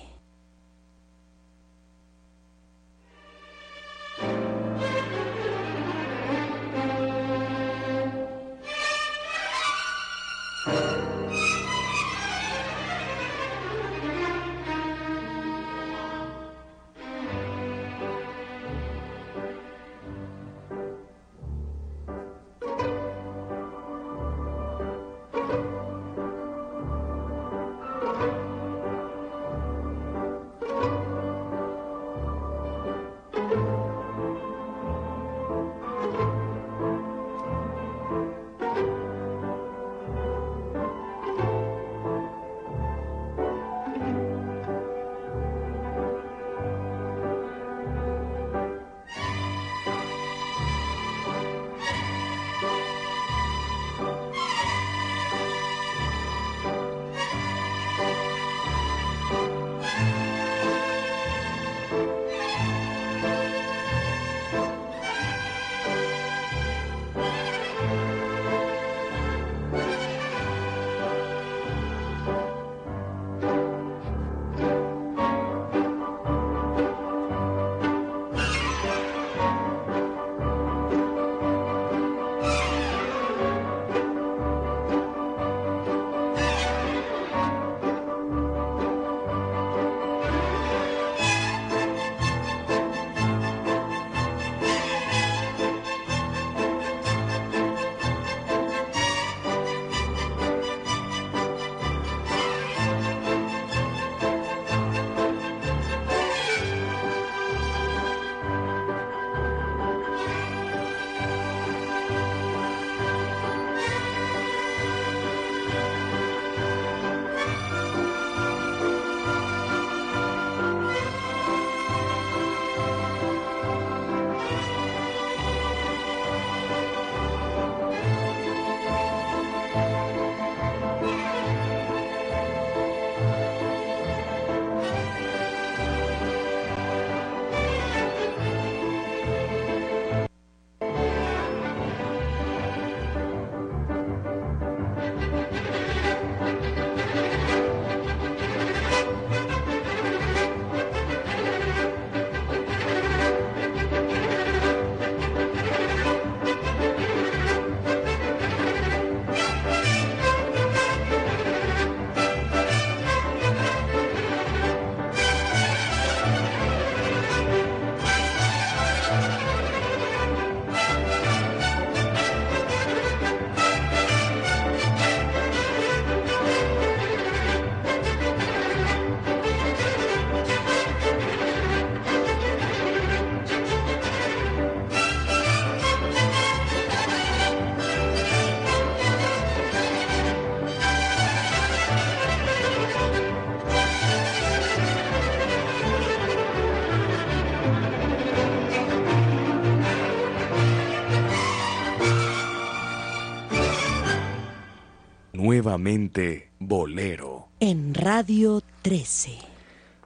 Nuevamente Bolero. En Radio 13.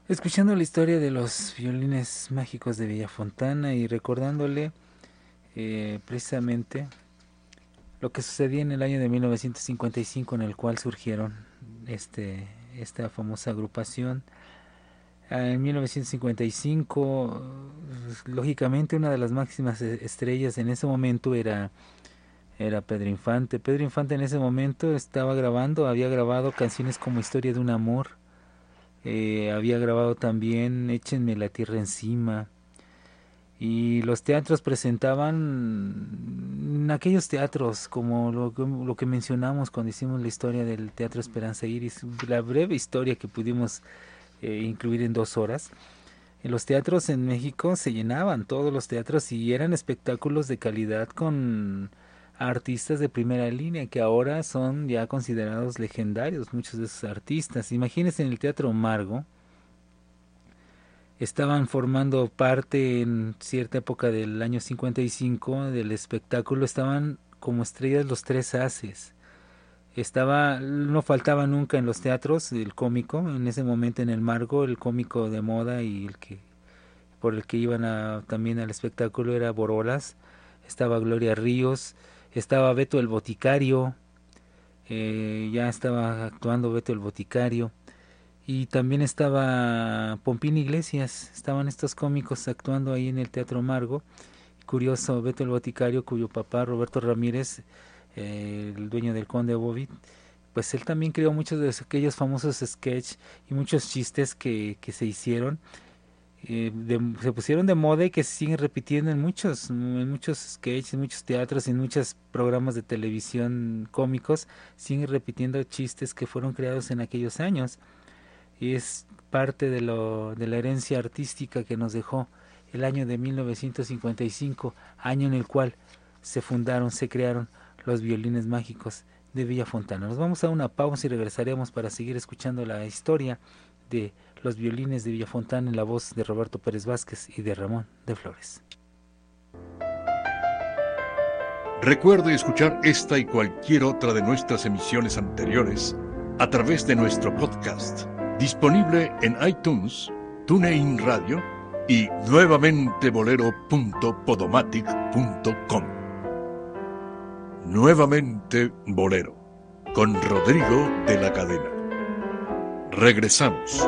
Escuchando la historia de los violines mágicos de Villa Fontana y recordándole eh, precisamente lo que sucedía en el año de 1955 en el cual surgieron este, esta famosa agrupación. Ah, en 1955, lógicamente una de las máximas e-, estrellas en ese momento era era Pedro Infante. Pedro Infante en ese momento estaba grabando, había grabado canciones como Historia de un amor, eh, había grabado también Échenme la tierra encima. Y los teatros presentaban en aquellos teatros, como lo, lo, que mencionamos cuando hicimos la historia del Teatro Esperanza Iris, la breve historia que pudimos eh, incluir en dos horas. En los teatros en México se llenaban todos los teatros y eran espectáculos de calidad con artistas de primera línea que ahora son ya considerados legendarios, muchos de esos artistas. Imagínense en el Teatro Margo, estaban formando parte en cierta época del año 55 del espectáculo, estaban como estrellas los tres haces. Estaba, no faltaba nunca en los teatros el cómico, en ese momento en el Margo, el cómico de moda y el que por el que iban a, también al espectáculo era Borolas, estaba Gloria Ríos, estaba Beto el Boticario, eh, ya estaba actuando Beto el Boticario, y también estaba Pompín Iglesias, estaban estos cómicos actuando ahí en el Teatro Margo. Curioso, Beto el Boticario, cuyo papá Roberto Ramírez, eh, el dueño del Conde Bobit, pues él también creó muchos de aquellos famosos sketches y muchos chistes que, que se hicieron eh, se pusieron de moda y que se siguen repitiendo en muchos, en muchos sketches, en muchos teatros, en muchos programas de televisión cómicos, siguen repitiendo chistes que fueron creados en aquellos años. Y es parte de, lo, de la herencia artística que nos dejó el año de 1955, año en el cual se fundaron, se crearon los violines mágicos de Villa Fontana. Nos vamos a una pausa y regresaremos para seguir escuchando la historia de los violines de Villafontán en la voz de Roberto Pérez Vázquez y de Ramón de Flores. Recuerde escuchar esta y cualquier otra de nuestras emisiones anteriores a través de nuestro podcast, disponible en iTunes, TuneIn Radio y nuevamente bolero.podomatic.com. Nuevamente Bolero, con Rodrigo de la Cadena. Regresamos.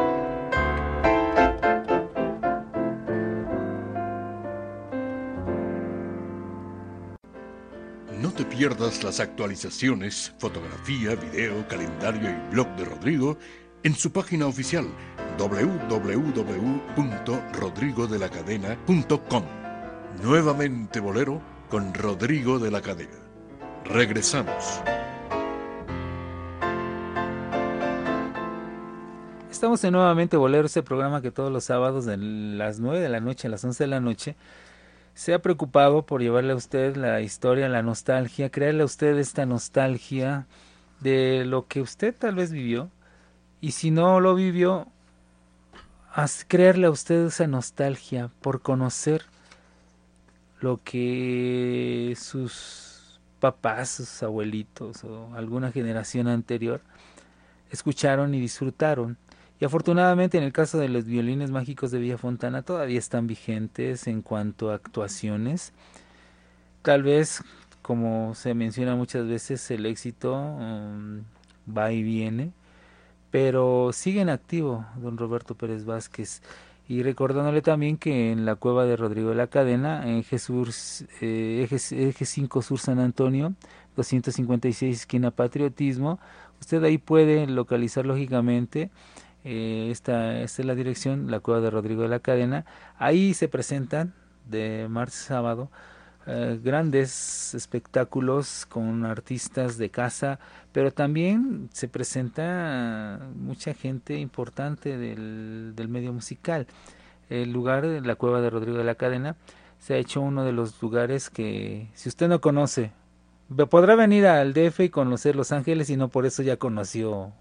Las actualizaciones, fotografía, video, calendario y blog de Rodrigo en su página oficial www.rodrigodelacadena.com. Nuevamente Bolero con Rodrigo de la Cadena. Regresamos. Estamos en Nuevamente Bolero, ese programa que todos los sábados de las 9 de la noche a las 11 de la noche se ha preocupado por llevarle a usted la historia, la nostalgia, crearle a usted esta nostalgia de lo que usted tal vez vivió. Y si no lo vivió, crearle a usted esa nostalgia por conocer lo que sus papás, sus abuelitos o alguna generación anterior escucharon y disfrutaron y afortunadamente en el caso de los violines mágicos de Villa Fontana todavía están vigentes en cuanto a actuaciones. Tal vez, como se menciona muchas veces, el éxito um, va y viene, pero sigue en activo don Roberto Pérez Vázquez. Y recordándole también que en la cueva de Rodrigo de la Cadena, en Jesús, eh, eje, eje 5 Sur San Antonio, 256 esquina Patriotismo, usted ahí puede localizar lógicamente eh, esta, es la dirección, la cueva de Rodrigo de la Cadena. Ahí se presentan de martes a sábado eh, grandes espectáculos con artistas de casa, pero también se presenta mucha gente importante del, del medio musical. El lugar, la cueva de Rodrigo de la Cadena, se ha hecho uno de los lugares que, si usted no conoce, podrá venir al DF y conocer Los Ángeles y no por eso ya conoció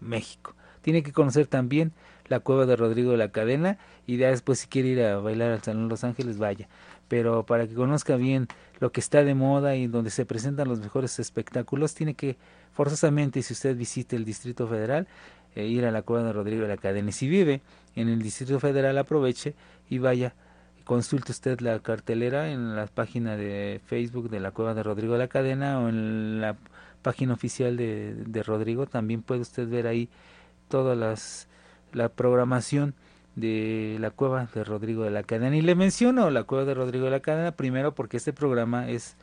México tiene que conocer también la cueva de Rodrigo de la Cadena y después si quiere ir a bailar al Salón Los Ángeles, vaya. Pero para que conozca bien lo que está de moda y donde se presentan los mejores espectáculos, tiene que forzosamente, si usted visite el Distrito Federal, eh, ir a la cueva de Rodrigo de la Cadena. Y si vive en el Distrito Federal, aproveche y vaya consulte usted la cartelera en la página de Facebook de la Cueva de Rodrigo de la Cadena o en la página oficial de, de Rodrigo. También puede usted ver ahí todas las la programación de la cueva de Rodrigo de la Cadena. Y le menciono la cueva de Rodrigo de la Cadena primero porque este programa es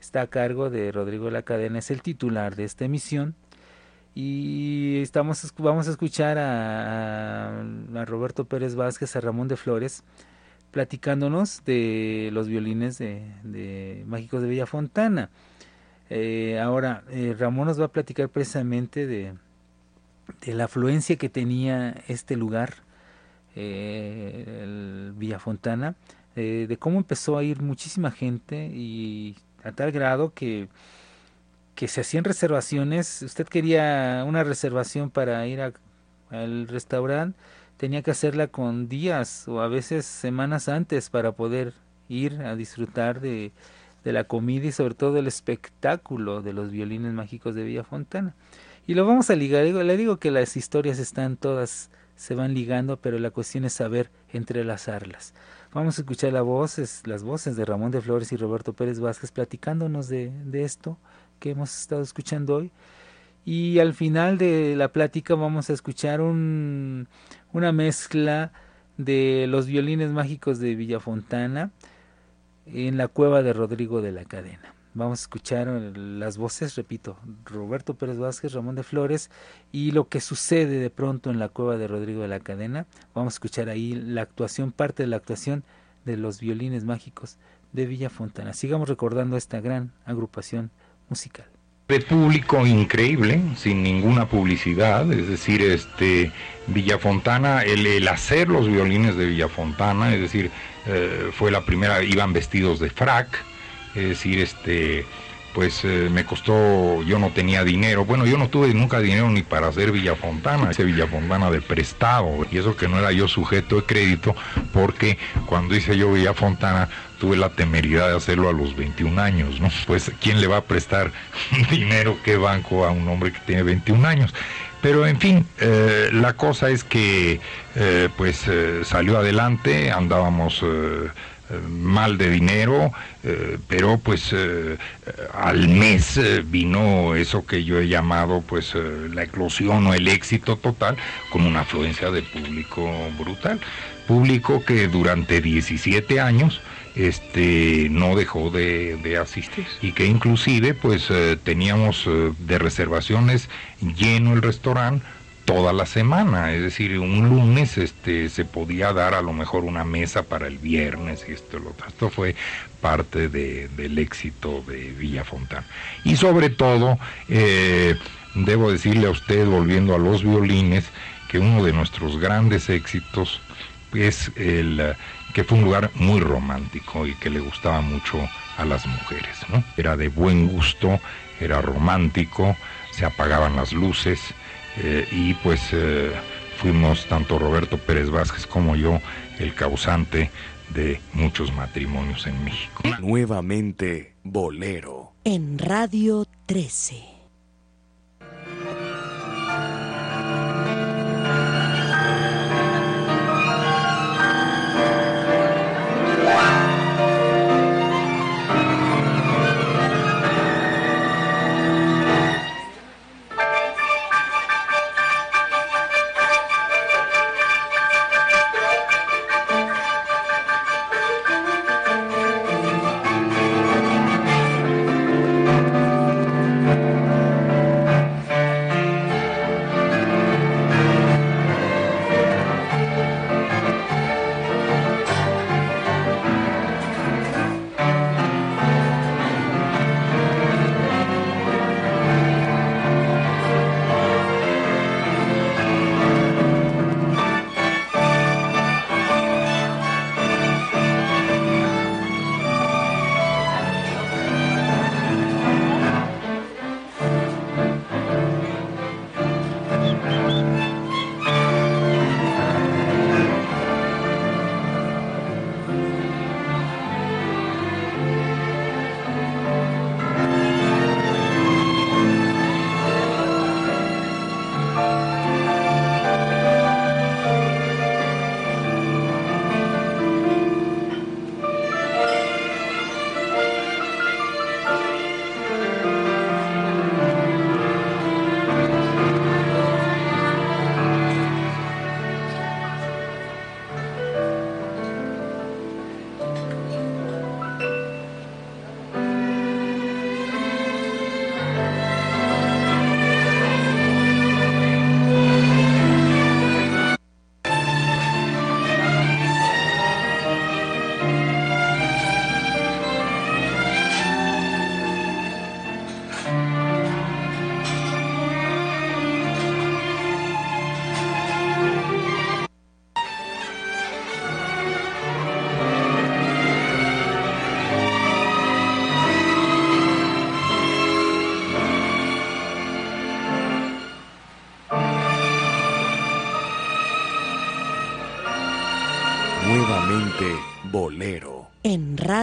está a cargo de Rodrigo de la Cadena, es el titular de esta emisión. Y estamos vamos a escuchar a, a Roberto Pérez Vázquez, a Ramón de Flores, platicándonos de los violines de, de Mágicos de Villa Fontana. Eh, ahora, eh, Ramón nos va a platicar precisamente de, de la afluencia que tenía este lugar, eh, el Villafontana, eh, de cómo empezó a ir muchísima gente y a tal grado que, que se hacían reservaciones. Usted quería una reservación para ir al restaurante, tenía que hacerla con días o a veces semanas antes para poder ir a disfrutar de, de la comida y sobre todo el espectáculo de los violines mágicos de Villafontana. Y lo vamos a ligar. le digo que las historias están todas, se van ligando, pero la cuestión es saber entrelazarlas. Vamos a escuchar la voces, las voces de Ramón de Flores y Roberto Pérez Vázquez platicándonos de, de esto que hemos estado escuchando hoy. Y al final de la plática vamos a escuchar un, una mezcla de los violines mágicos de Villafontana en la cueva de Rodrigo de la Cadena. Vamos a escuchar las voces, repito, Roberto Pérez Vázquez, Ramón de Flores y lo que sucede de pronto en la cueva de Rodrigo de la Cadena. Vamos a escuchar ahí la actuación, parte de la actuación de los violines mágicos de Villa Fontana. Sigamos recordando esta gran agrupación musical. De público increíble, sin ninguna publicidad, es decir, este Villafontana, el, el hacer los violines de Villafontana, es decir, eh, fue la primera, iban vestidos de frac, es decir, este, pues eh, me costó, yo no tenía dinero, bueno, yo no tuve nunca dinero ni para hacer Villafontana, hice Villafontana de prestado, y eso que no era yo sujeto de crédito, porque cuando hice yo Villafontana tuve la temeridad de hacerlo a los 21 años, ¿no? Pues, ¿quién le va a prestar *laughs* dinero, qué banco a un hombre que tiene 21 años? Pero en fin, eh, la cosa es que eh, pues salió adelante, andábamos mal de dinero, eh, pero pues eh, al mes vino eso que yo he llamado pues la eclosión o el éxito total con una afluencia de público brutal. Público que durante 17 años este no dejó de, de, asistir y que inclusive pues teníamos de reservaciones lleno el restaurante toda la semana, es decir, un lunes este, se podía dar a lo mejor una mesa para el viernes y esto lo otro. Esto fue parte de, del éxito de Villa Fontana. Y sobre todo, eh, debo decirle a usted, volviendo a los violines, que uno de nuestros grandes éxitos es el que fue un lugar muy romántico y que le gustaba mucho a las mujeres, ¿no? Era de buen gusto, era romántico, se apagaban las luces, eh, y pues eh, fuimos tanto Roberto Pérez Vázquez como yo el causante de muchos matrimonios en México. Nuevamente, Bolero. En Radio 13.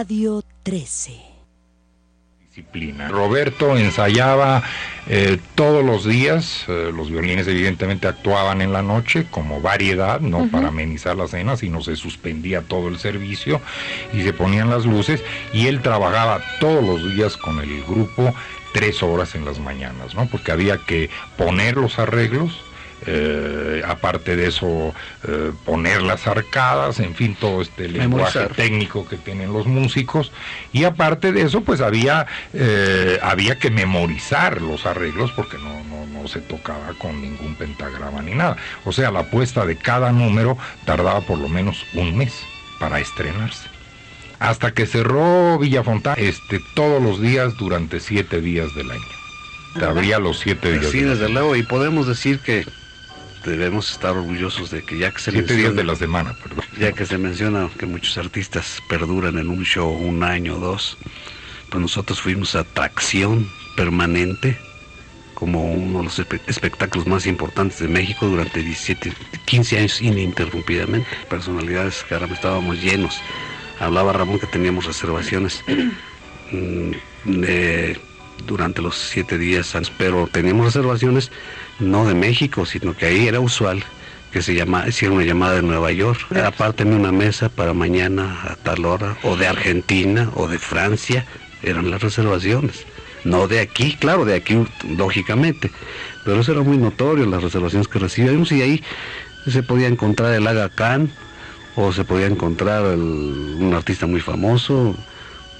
Radio 13 disciplina. Roberto ensayaba eh, todos los días, eh, los violines evidentemente actuaban en la noche como variedad, no para amenizar la cena, sino se suspendía todo el servicio y se ponían las luces y él trabajaba todos los días con el grupo tres horas en las mañanas, ¿no? Porque había que poner los arreglos, eh, aparte de eso, eh, poner las arcadas, en fin, todo este lenguaje técnico que tienen los músicos. Y aparte de eso, pues había, eh, había que memorizar los arreglos porque no, no, no se tocaba con ningún pentagrama ni nada. O sea, la puesta de cada número tardaba por lo menos un mes para estrenarse hasta que cerró Villafontana este, todos los días durante siete días del año. Te abría los siete días. Sí, desde luego, y podemos decir que debemos estar orgullosos de que ya que se Siete días de la semana, perdón. Ya que se menciona que muchos artistas perduran en un show un año o dos, pues nosotros fuimos atracción permanente como uno de los espectáculos más importantes de México durante 17, 15 años ininterrumpidamente. Personalidades que ahora estábamos llenos. Hablaba Ramón que teníamos reservaciones mm, durante los siete días, pero teníamos reservaciones no de México, sino que ahí era usual que se llama, hiciera una llamada de Nueva York, de una mesa para mañana a tal hora, o de Argentina, o de Francia, eran las reservaciones. No de aquí, claro, de aquí lógicamente, pero eso era muy notorio, las reservaciones que recibíamos, y ahí se podía encontrar el Aga Khan, o se podía encontrar un artista muy famoso,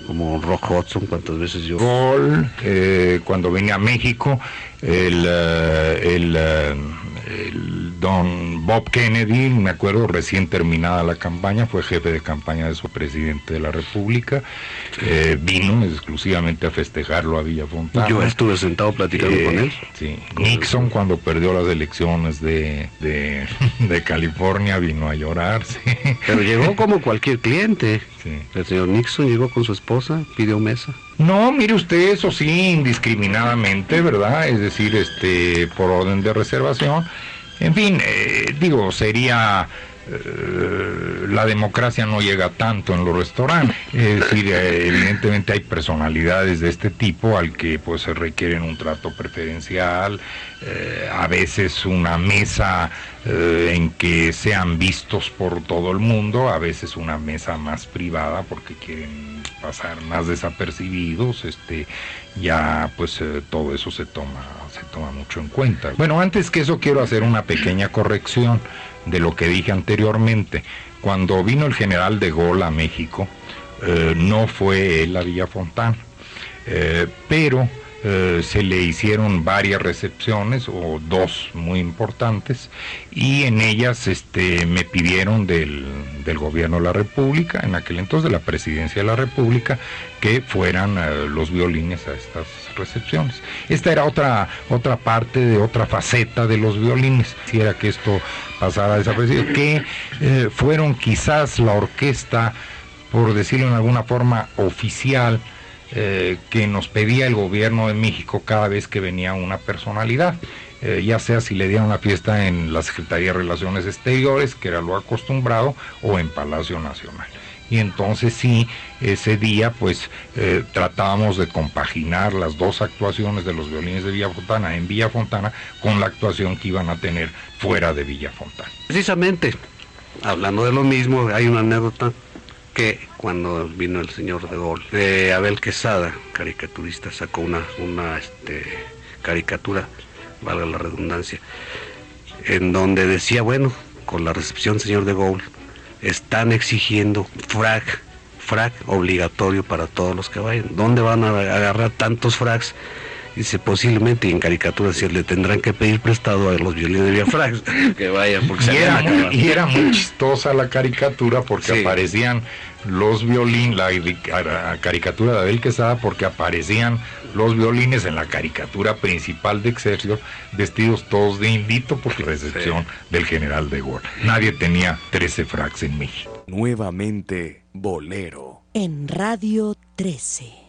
como Rock Hudson, cuántas veces yo... Gol, eh, cuando venía a México, el, eh, el, eh, el, don Bob Kennedy, me acuerdo, recién terminada la campaña, fue jefe de campaña de su presidente de la República, eh, vino exclusivamente a festejarlo a Villa Fontana. Yo estuve sentado platicando con él. Sí. Nixon cuando perdió las elecciones de, de, *laughs* de California vino a llorar. Sí. Pero llegó como cualquier cliente. El señor Nixon llegó con su esposa, pidió mesa. No, mire usted, eso sí, indiscriminadamente, ¿verdad? Es decir, este, por orden de reservación. En fin, eh, digo, sería eh, la democracia no llega tanto en los restaurantes. Es decir, eh, evidentemente hay personalidades de este tipo al que pues se requieren un trato preferencial, eh, a veces una mesa en que sean vistos por todo el mundo, a veces una mesa más privada porque quieren pasar más desapercibidos, este, ya pues todo eso se toma, se toma mucho en cuenta. Bueno, antes que eso quiero hacer una pequeña corrección de lo que dije anteriormente. Cuando vino el general de Gaulle a México, eh, no fue él a Villa Fontana, eh, pero eh, se le hicieron varias recepciones o dos muy importantes y en ellas este, me pidieron del, del, gobierno de la República, en aquel entonces de la presidencia de la República, que fueran eh, los violines a estas recepciones. Esta era otra, otra parte de otra faceta de los violines, quisiera que esto pasara desapercibido, que eh, fueron quizás la orquesta, por decirlo en alguna forma, oficial, eh, que nos pedía el gobierno de México cada vez que venía una personalidad, eh, ya sea si le dieran una fiesta en la Secretaría de Relaciones Exteriores, que era lo acostumbrado, o en Palacio Nacional. Y entonces sí, ese día pues eh, tratábamos de compaginar las dos actuaciones de los violines de Villa Fontana en Villa Fontana con la actuación que iban a tener fuera de Villa Fontana. Precisamente, hablando de lo mismo, hay una anécdota que cuando vino el señor de Gaulle, de Abel Quesada, caricaturista, sacó una, una este, caricatura, valga la redundancia, en donde decía, bueno, con la recepción señor de Gaulle, están exigiendo frac, frac obligatorio para todos los que vayan. ¿Dónde van a agarrar tantos fracs? Dice, posiblemente, en caricatura decía, le tendrán que pedir prestado a los violines de Biafrax *laughs* que vayan, porque y, era muy, y era muy chistosa la caricatura porque aparecían los violines, la, caricatura de Abel Quesada, porque aparecían los violines en la caricatura principal de Excelsior, vestidos todos de indito por la recepción del general de Gaulle. Nadie tenía 13 fracs en México. Nuevamente, Bolero. En Radio 13.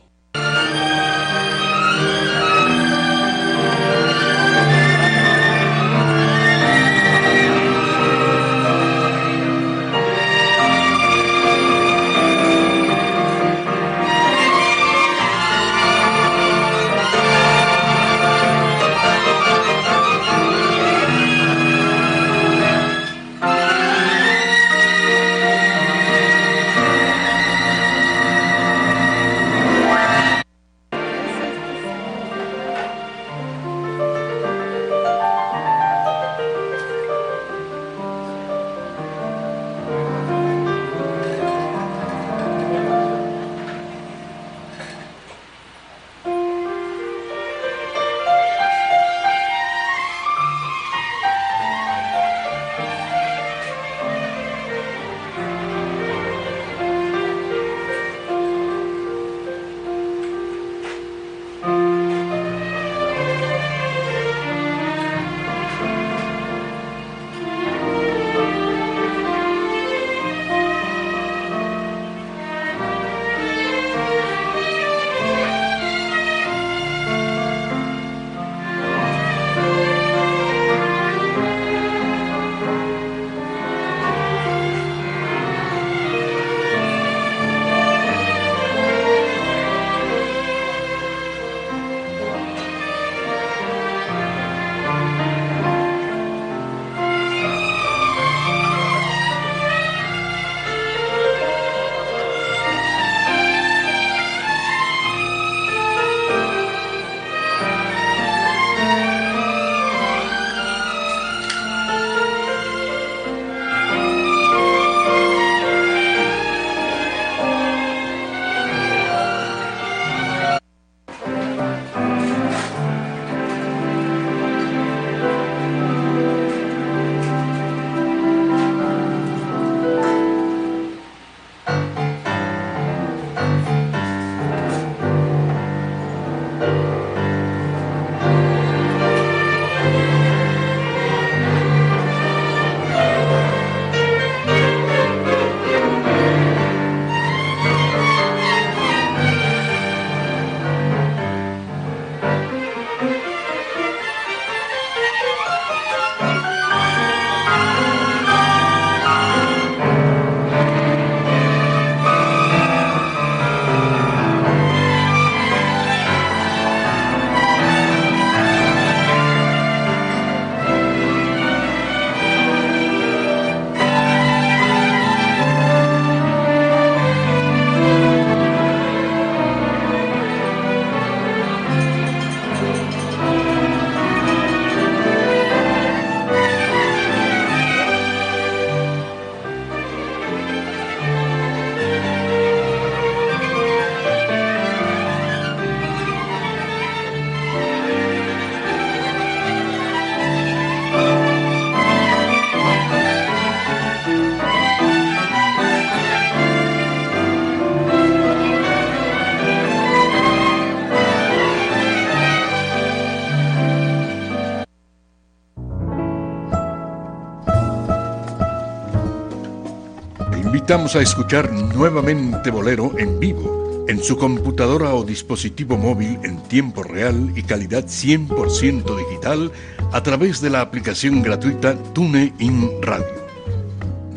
Invitamos a escuchar nuevamente Bolero en vivo, en su computadora o dispositivo móvil en tiempo real y calidad 100% digital a través de la aplicación gratuita TuneIn Radio.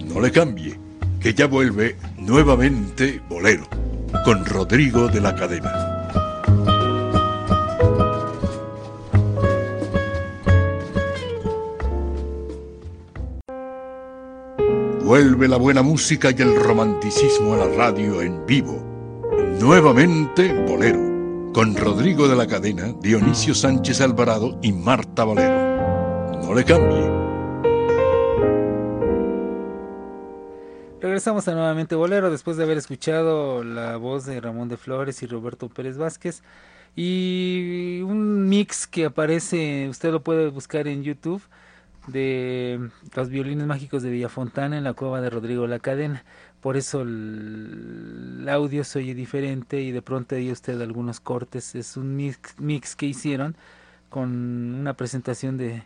No le cambie, que ya vuelve nuevamente Bolero, con Rodrigo de la Cadena. Vuelve la buena música y el romanticismo a la radio en vivo. Nuevamente Bolero, con Rodrigo de la Cadena, Dionisio Sánchez Alvarado y Marta Valero. No le cambie. Regresamos a nuevamente Bolero después de haber escuchado la voz de Ramón de Flores y Roberto Pérez Vázquez y un mix que aparece, usted lo puede buscar en YouTube de los violines mágicos de Villafontana en la cueva de Rodrigo La Cadena. Por eso el, audio se oye diferente y de pronto hay usted algunos cortes. Es un mix, que hicieron con una presentación de,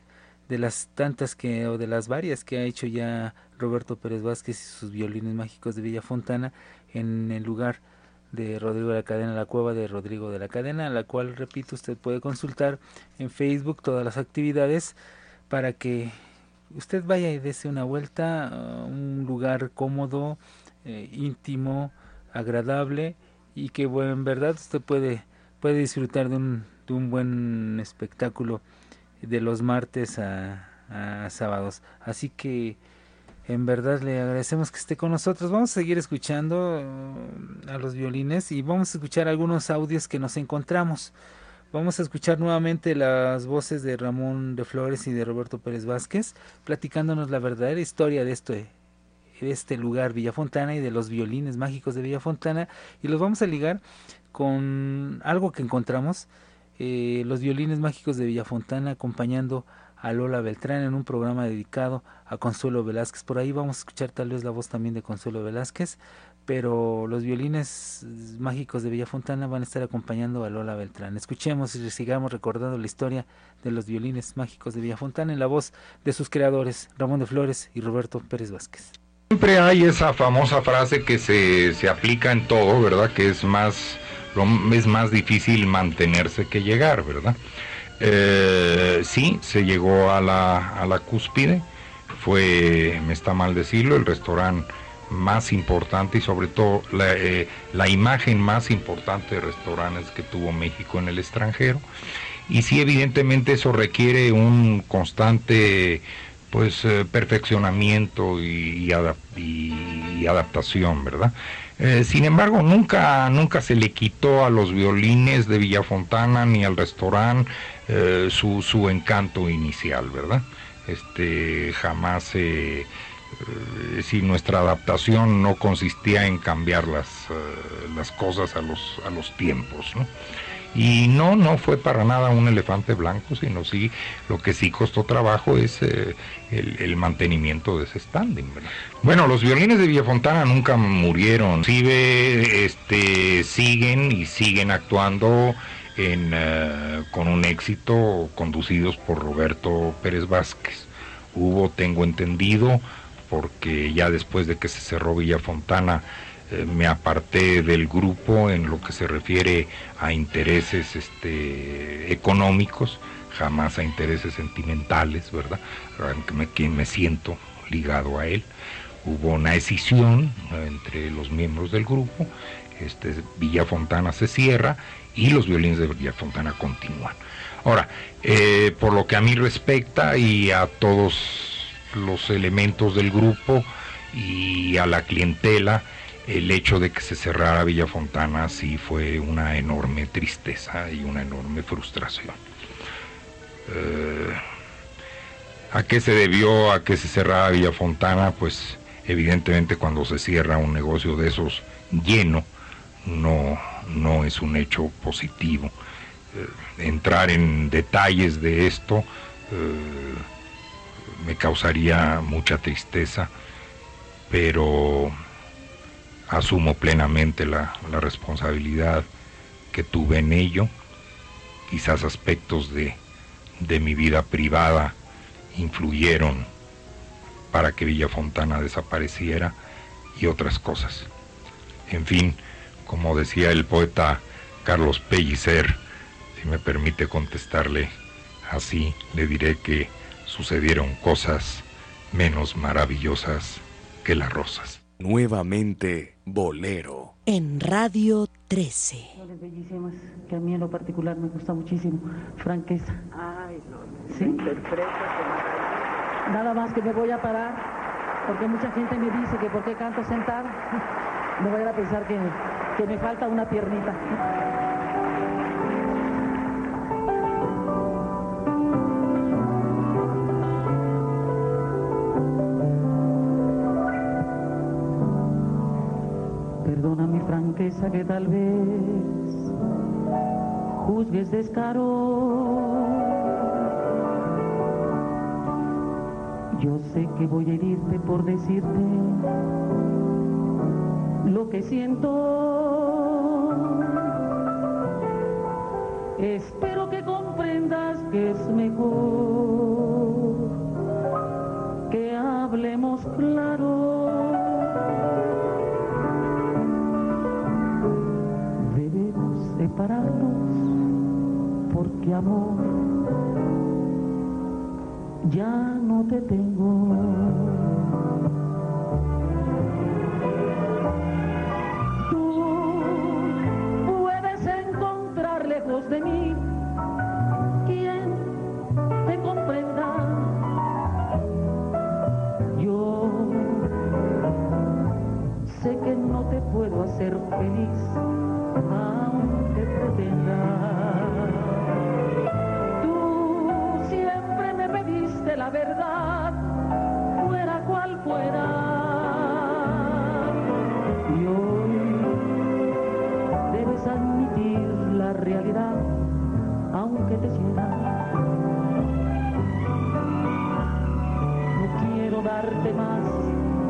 de las tantas que o de las varias que ha hecho ya Roberto Pérez Vázquez y sus violines mágicos de Villafontana en el lugar de Rodrigo de la Cadena, la cueva de Rodrigo de la Cadena, la cual, repito, usted puede consultar en Facebook todas las actividades para que usted vaya y dése una vuelta a un lugar cómodo, eh, íntimo, agradable y que bueno, en verdad usted puede, puede disfrutar de un, de un buen espectáculo de los martes a, a sábados. Así que en verdad le agradecemos que esté con nosotros. Vamos a seguir escuchando uh, a los violines y vamos a escuchar algunos audios que nos encontramos. Vamos a escuchar nuevamente las voces de Ramón de Flores y de Roberto Pérez Vázquez, platicándonos la verdadera historia de este, de este lugar, Villafontana, y de los violines mágicos de Villafontana. Y los vamos a ligar con algo que encontramos, eh, los violines mágicos de Villafontana acompañando a Lola Beltrán en un programa dedicado a Consuelo Velázquez. Por ahí vamos a escuchar tal vez la voz también de Consuelo Velázquez pero los violines mágicos de Villa Fontana van a estar acompañando a Lola Beltrán. Escuchemos y sigamos recordando la historia de los violines mágicos de Villa Fontana en la voz de sus creadores, Ramón de Flores y Roberto Pérez Vázquez. Siempre hay esa famosa frase que se, se aplica en todo, ¿verdad? Que es más, es más difícil mantenerse que llegar, ¿verdad? Eh, sí, se llegó a la, a la cúspide, fue, me está mal decirlo, el restaurante más importante y sobre todo eh, la, imagen más importante de restaurantes que tuvo México en el extranjero. Y sí, evidentemente eso requiere un constante pues eh, perfeccionamiento y, adaptación, ¿verdad? Eh, sin embargo, nunca, nunca se le quitó a los violines de Villafontana ni al restaurante su, su encanto inicial, ¿verdad? Este, jamás se si nuestra adaptación no consistía en cambiar las, eh, las cosas a los, a los tiempos. Y no, no fue para nada un elefante blanco, sino sí, lo que sí costó trabajo es eh, el, mantenimiento de ese standing. Bueno, los violines de Villafontana nunca murieron, sí, este, siguen y siguen actuando en, con un éxito conducidos por Roberto Pérez Vázquez. Hubo, tengo entendido, porque ya después de que se cerró Villa Fontana eh, me aparté del grupo en lo que se refiere a intereses este, económicos, jamás a intereses sentimentales, ¿verdad? Que me, me siento ligado a él. Hubo una decisión entre los miembros del grupo, este, Villa Fontana se cierra y los violines de Villa Fontana continúan. Ahora, eh, por lo que a mí respecta y a todos los elementos del grupo y a la clientela, el hecho de que se cerrara Villa Fontana sí fue una enorme tristeza y una enorme frustración. Eh, ¿A qué se debió a que se cerrara Villa Fontana? Pues evidentemente cuando se cierra un negocio de esos lleno, no, no es un hecho positivo. Eh, entrar en detalles de esto eh, me causaría mucha tristeza, pero asumo plenamente la, responsabilidad que tuve en ello. Quizás aspectos de, de mi vida privada influyeron para que Villa Fontana desapareciera, y otras cosas. En fin, como decía el poeta Carlos Pellicer, si me permite contestarle así, le diré que sucedieron cosas menos maravillosas que las rosas. Nuevamente, Bolero. En Radio 13. bellísimas, que a mí en lo particular me gusta muchísimo. Franqueza. Ay, no, ¿Sí? Nada más que me voy a parar, porque mucha gente me dice que por qué canto sentada. *laughs* No vayan a pensar que, que me falta una piernita. Franqueza que tal vez juzgues descaro. Yo sé que voy a herirte por decirte lo que siento. Espero que comprendas que es mejor que hablemos claro. Amor ya no te tengo. de mí, quien te comprenda. Yo sé que no te puedo hacer feliz, aunque pretenda. Pediste la verdad, fuera cual fuera. Y hoy debes admitir la realidad aunque te sienta. No quiero darte más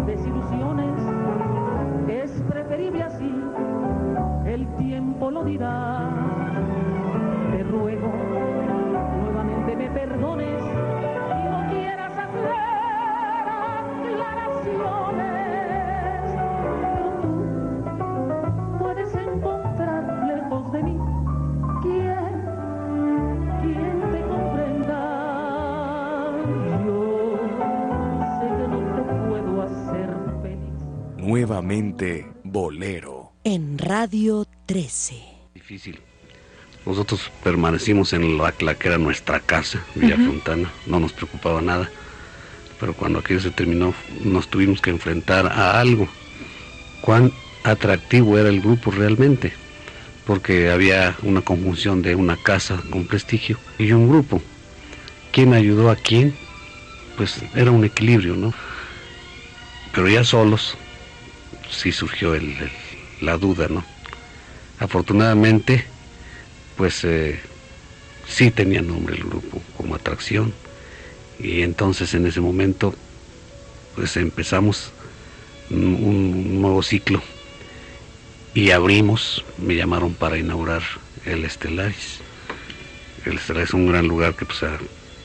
desilusiones, es preferible así, el tiempo lo dirá. Radio 13. Difícil. Nosotros permanecimos en la, que era nuestra casa, Villa Fontana, no nos preocupaba nada. Pero cuando aquello se terminó, nos tuvimos que enfrentar a algo. Cuán atractivo era el grupo realmente, porque había una conjunción de una casa con prestigio y un grupo. ¿Quién ayudó a quién? Pues era un equilibrio, ¿no? Pero ya solos, sí surgió la duda, ¿no? Afortunadamente, pues eh, sí tenía nombre el grupo como atracción y entonces en ese momento pues empezamos un, nuevo ciclo y abrimos, me llamaron para inaugurar el Estelaris. El Estelaris es un gran lugar que pues ha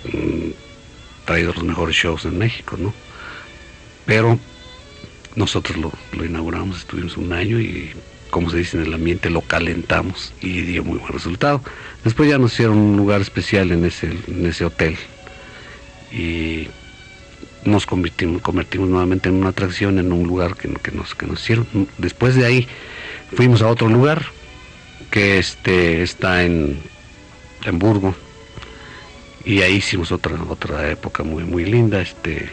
mm, traído los mejores shows en México, ¿no? Pero nosotros lo, inauguramos, estuvimos un año y, como se dice en el ambiente, lo calentamos y dio muy buen resultado. Después ya nos hicieron un lugar especial en ese, en ese hotel y nos convertimos, convertimos nuevamente en una atracción, en un lugar que, nos, que nos hicieron. Después de ahí fuimos a otro lugar que este, está en Hamburgo y ahí hicimos otra, otra época muy, muy linda. Este,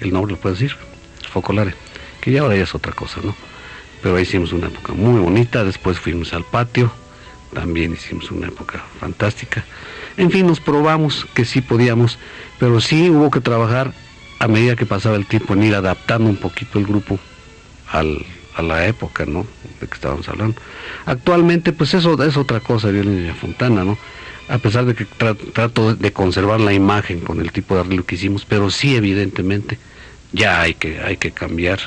el nombre lo puedo decir. Focolare, que ya ahora ya es otra cosa, ¿no? Pero ahí hicimos una época muy bonita, después fuimos al patio, también hicimos una época fantástica. En fin, nos probamos que sí podíamos, pero sí hubo que trabajar a medida que pasaba el tiempo en ir adaptando un poquito el grupo al, a la época, ¿no? De que estábamos hablando. Actualmente, pues eso es otra cosa, Violencia Fontana, ¿no? A pesar de que trato de conservar la imagen con el tipo de arreglo que hicimos, pero sí, evidentemente, ya hay que, hay que cambiar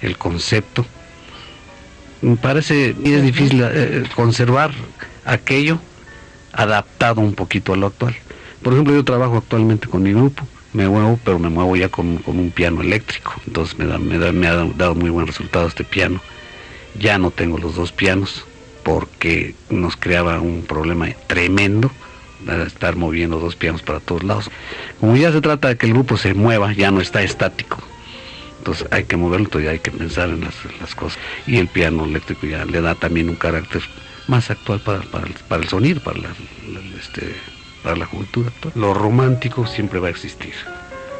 el concepto. Me parece y es difícil eh, conservar aquello adaptado un poquito a lo actual. Por ejemplo, yo trabajo actualmente con mi grupo me muevo, pero me muevo ya con, un piano eléctrico. Entonces me, me, ha dado muy buen resultado este piano. Ya no tengo los dos pianos porque nos creaba un problema tremendo estar moviendo dos pianos para todos lados. Como ya se trata de que el grupo se mueva, ya no está estático. Entonces hay que moverlo, y hay que pensar en las, cosas. Y el piano eléctrico ya le da también un carácter más actual para, para, el sonido, para la, este, para la juventud actual. Lo romántico siempre va a existir.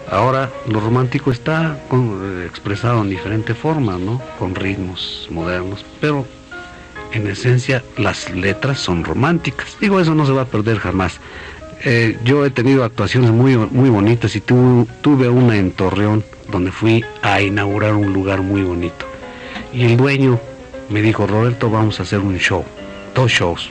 Ahora lo romántico está eh, expresado en diferente forma, ¿no? Con ritmos modernos, pero en esencia las letras son románticas. Digo, eso no se va a perder jamás. Eh, yo he tenido actuaciones muy, muy bonitas y tuve una en Torreón donde fui a inaugurar un lugar muy bonito. Y el dueño me dijo, Roberto, vamos a hacer un show, dos shows.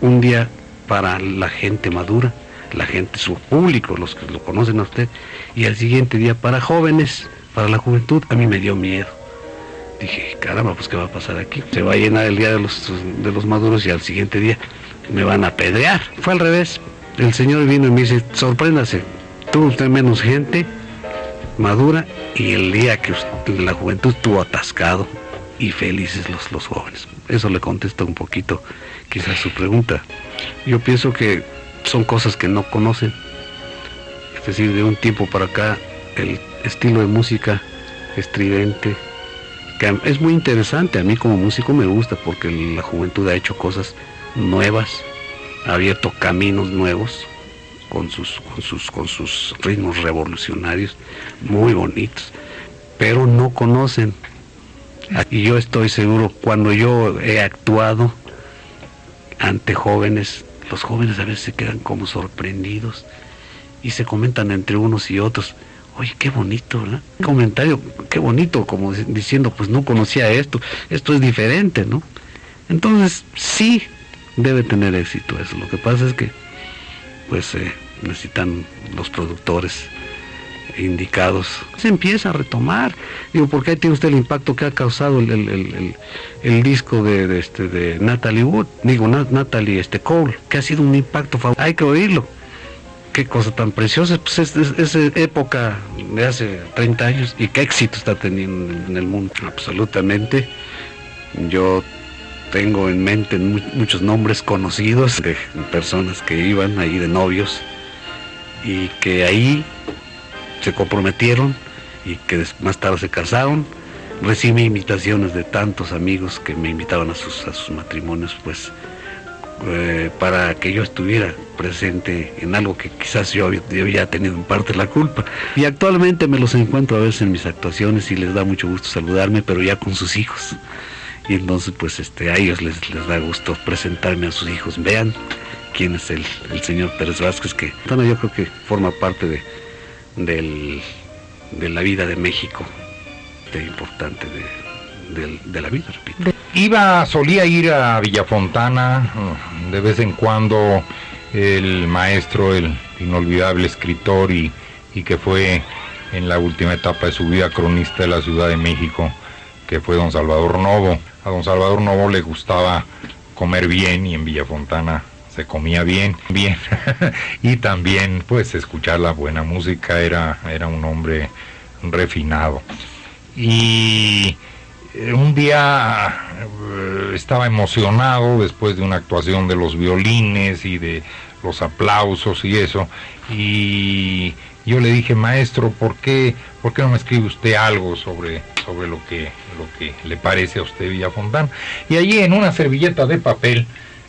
Un día para la gente madura, la gente, su público, los que lo conocen a usted, y el siguiente día para jóvenes, para la juventud, a mí me dio miedo. Dije, caramba, pues qué va a pasar aquí. Se va a llenar el día de los, de los maduros y al siguiente día me van a pedrear. Fue al revés. El señor vino y me dice, sorpréndase, tuvo usted menos gente madura y el día que la juventud estuvo atascado y felices los, los jóvenes. Eso le contesta un poquito quizás su pregunta. Yo pienso que son cosas que no conocen. Es decir, de un tiempo para acá el estilo de música estridente, que es muy interesante, a mí como músico me gusta porque la juventud ha hecho cosas nuevas, ha abierto caminos nuevos con sus, con sus, con sus ritmos revolucionarios muy bonitos, pero no conocen. Y yo estoy seguro, cuando yo he actuado ante jóvenes, los jóvenes a veces se quedan como sorprendidos y se comentan entre unos y otros, oye, qué bonito, ¿verdad? Comentario, qué bonito, como diciendo, pues no conocía esto, esto es diferente, ¿no? Entonces, sí, debe tener éxito eso. Lo que pasa es que, pues, eh, necesitan los productores indicados. Se empieza a retomar. Digo, porque ahí tiene usted el impacto que ha causado el, el, disco de, este, de Natalie Wood, digo, Natalie este, Cole, que ha sido un impacto Hay que oírlo. Qué cosa tan preciosa. Pues es, es, época de hace 30 años y qué éxito está teniendo en el mundo. Absolutamente. Yo tengo en mente muchos nombres conocidos de personas que iban ahí de novios y que ahí se comprometieron y que más tarde se casaron. Recibí invitaciones de tantos amigos que me invitaban a sus, matrimonios, pues eh, para que yo estuviera presente en algo que quizás yo había, tenido en parte la culpa. Y actualmente me los encuentro a veces en mis actuaciones y les da mucho gusto saludarme, pero ya con sus hijos. Y entonces pues este, a ellos les, les da gusto presentarme a sus hijos. Vean quién es el, señor Pérez Vázquez, que yo creo que forma parte de, de la vida de México, de importante de, la vida, repito. Iba, solía ir a Villafontana mm, de vez en cuando el maestro, el inolvidable escritor y, y que fue en la última etapa de su vida cronista de la Ciudad de México, que fue don Salvador Novo. A don Salvador Novo le gustaba comer bien y en Villafontana se comía bien, bien. *laughs* y también pues escuchar la buena música, era, era un hombre refinado. Y eh, un día eh, estaba emocionado después de una actuación de los violines y de los aplausos y eso. Y yo le dije, maestro, ¿por qué, ¿por qué no me escribe usted algo sobre, sobre lo, que, lo que le parece a usted Villafontán? Y allí en una servilleta de papel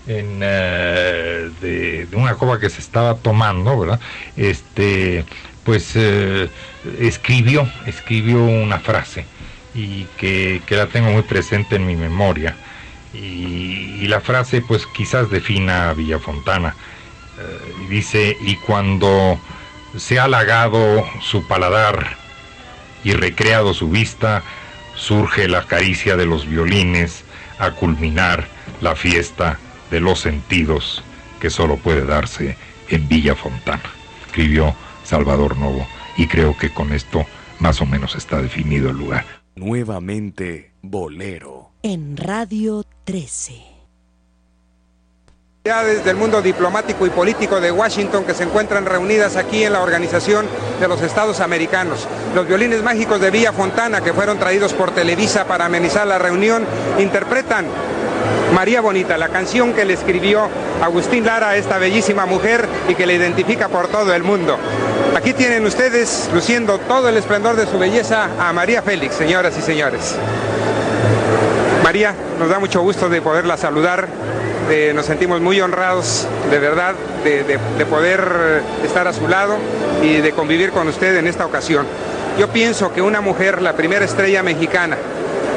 en, eh, de, una copa que se estaba tomando, ¿verdad? Este, pues eh, escribió, escribió una frase y que, la tengo muy presente en mi memoria. Y, la frase pues quizás defina a Villafontana. Eh, dice, y cuando se ha halagado su paladar y recreado su vista, surge la caricia de los violines a culminar la fiesta de los sentidos que solo puede darse en Villa Fontana, escribió Salvador Novo, y creo que con esto más o menos está definido el lugar. Nuevamente, Bolero. En Radio 13. Del mundo diplomático y político de Washington que se encuentran reunidas aquí en la Organización de los Estados Americanos. Los violines mágicos de Villa Fontana, que fueron traídos por Televisa para amenizar la reunión, interpretan María Bonita, la canción que le escribió Agustín Lara a esta bellísima mujer y que le identifica por todo el mundo. Aquí tienen ustedes, luciendo todo el esplendor de su belleza, a María Félix, señoras y señores. María, nos da mucho gusto de poderla saludar nos sentimos muy honrados, de verdad, de, poder eh, estar a su lado y de convivir con usted en esta ocasión. Yo pienso que una mujer, la primera estrella mexicana,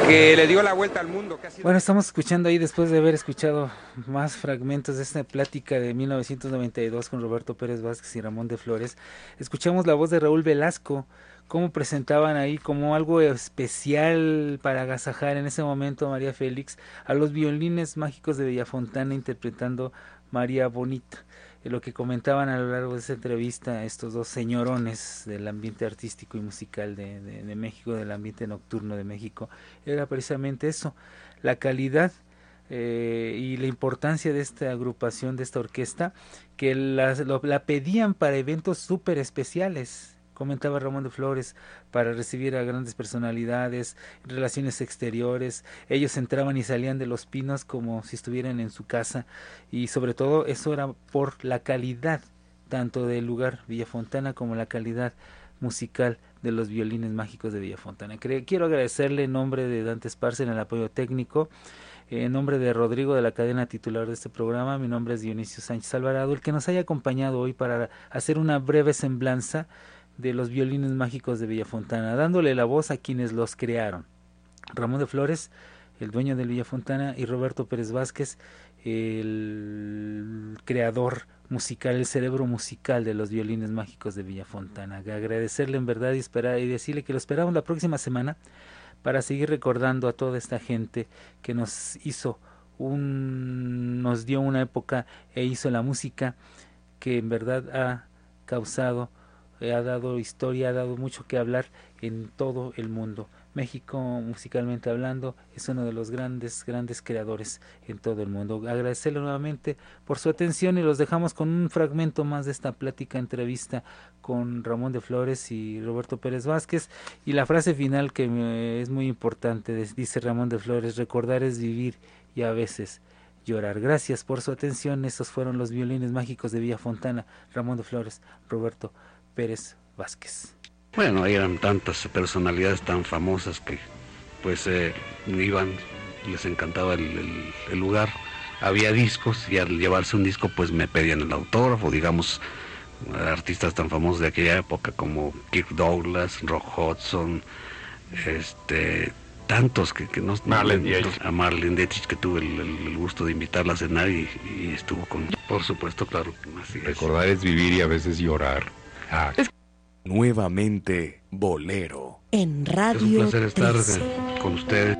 que le dio la vuelta al mundo. Bueno, estamos escuchando ahí, después de haber escuchado más fragmentos de esta plática de 1992 con Roberto Pérez Vázquez y Ramón de Flores, escuchamos la voz de Raúl Velasco, cómo presentaban ahí como algo especial para agasajar en ese momento a María Félix, a los violines mágicos de Villafontana interpretando María Bonita. Lo que comentaban a lo largo de esa entrevista estos dos señorones del ambiente artístico y musical de, México, del ambiente nocturno de México, era precisamente eso, la calidad eh, y la importancia de esta agrupación, de esta orquesta, que la pedían para eventos súper especiales comentaba Ramón de Flores, para recibir a grandes personalidades, relaciones exteriores. Ellos entraban y salían de los pinos como si estuvieran en su casa y sobre todo eso era por la calidad tanto del lugar Villafontana como la calidad musical de los violines mágicos de Villafontana. Quiero agradecerle en nombre de Dante Esparce en el apoyo técnico, en nombre de Rodrigo de la cadena titular de este programa, mi nombre es Dionisio Sánchez Alvarado, el que nos haya acompañado hoy para hacer una breve semblanza de los violines mágicos de Villafontana, dándole la voz a quienes los crearon. Ramón de Flores, el dueño de Villafontana, y Roberto Pérez Vázquez, el creador musical, el cerebro musical de los violines mágicos de Villafontana. Agradecerle en verdad y esperar y decirle que lo esperamos la próxima semana para seguir recordando a toda esta gente que nos hizo un nos dio una época e hizo la música que en verdad ha causado ha dado historia, ha dado mucho que hablar en todo el mundo. México, musicalmente hablando, es uno de los grandes, grandes creadores en todo el mundo. Agradecerle nuevamente por su atención y los dejamos con un fragmento más de esta plática, entrevista con Ramón de Flores y Roberto Pérez Vázquez. Y la frase final que es muy importante, dice Ramón de Flores, recordar es vivir y a veces llorar. Gracias por su atención. Estos fueron los violines mágicos de Villa Fontana, Ramón de Flores, Roberto Pérez Vázquez. Bueno, eran tantas personalidades tan famosas que pues eh, iban, les encantaba el, lugar. Había discos y al llevarse un disco pues me pedían el autógrafo, digamos, artistas tan famosos de aquella época como Kirk Douglas, Rock Hudson, este, tantos que, que no... Marlene A Marlene Dietrich que tuve el, gusto de invitarla a cenar y, estuvo con... Por supuesto, claro. Recordar es vivir y a veces llorar. Ah. Nuevamente Bolero. En Radio Es un placer estar con ustedes.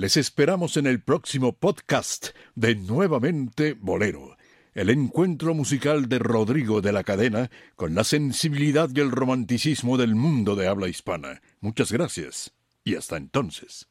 Les esperamos en el próximo podcast de Nuevamente Bolero el encuentro musical de Rodrigo de la Cadena con la sensibilidad y el romanticismo del mundo de habla hispana. Muchas gracias y hasta entonces.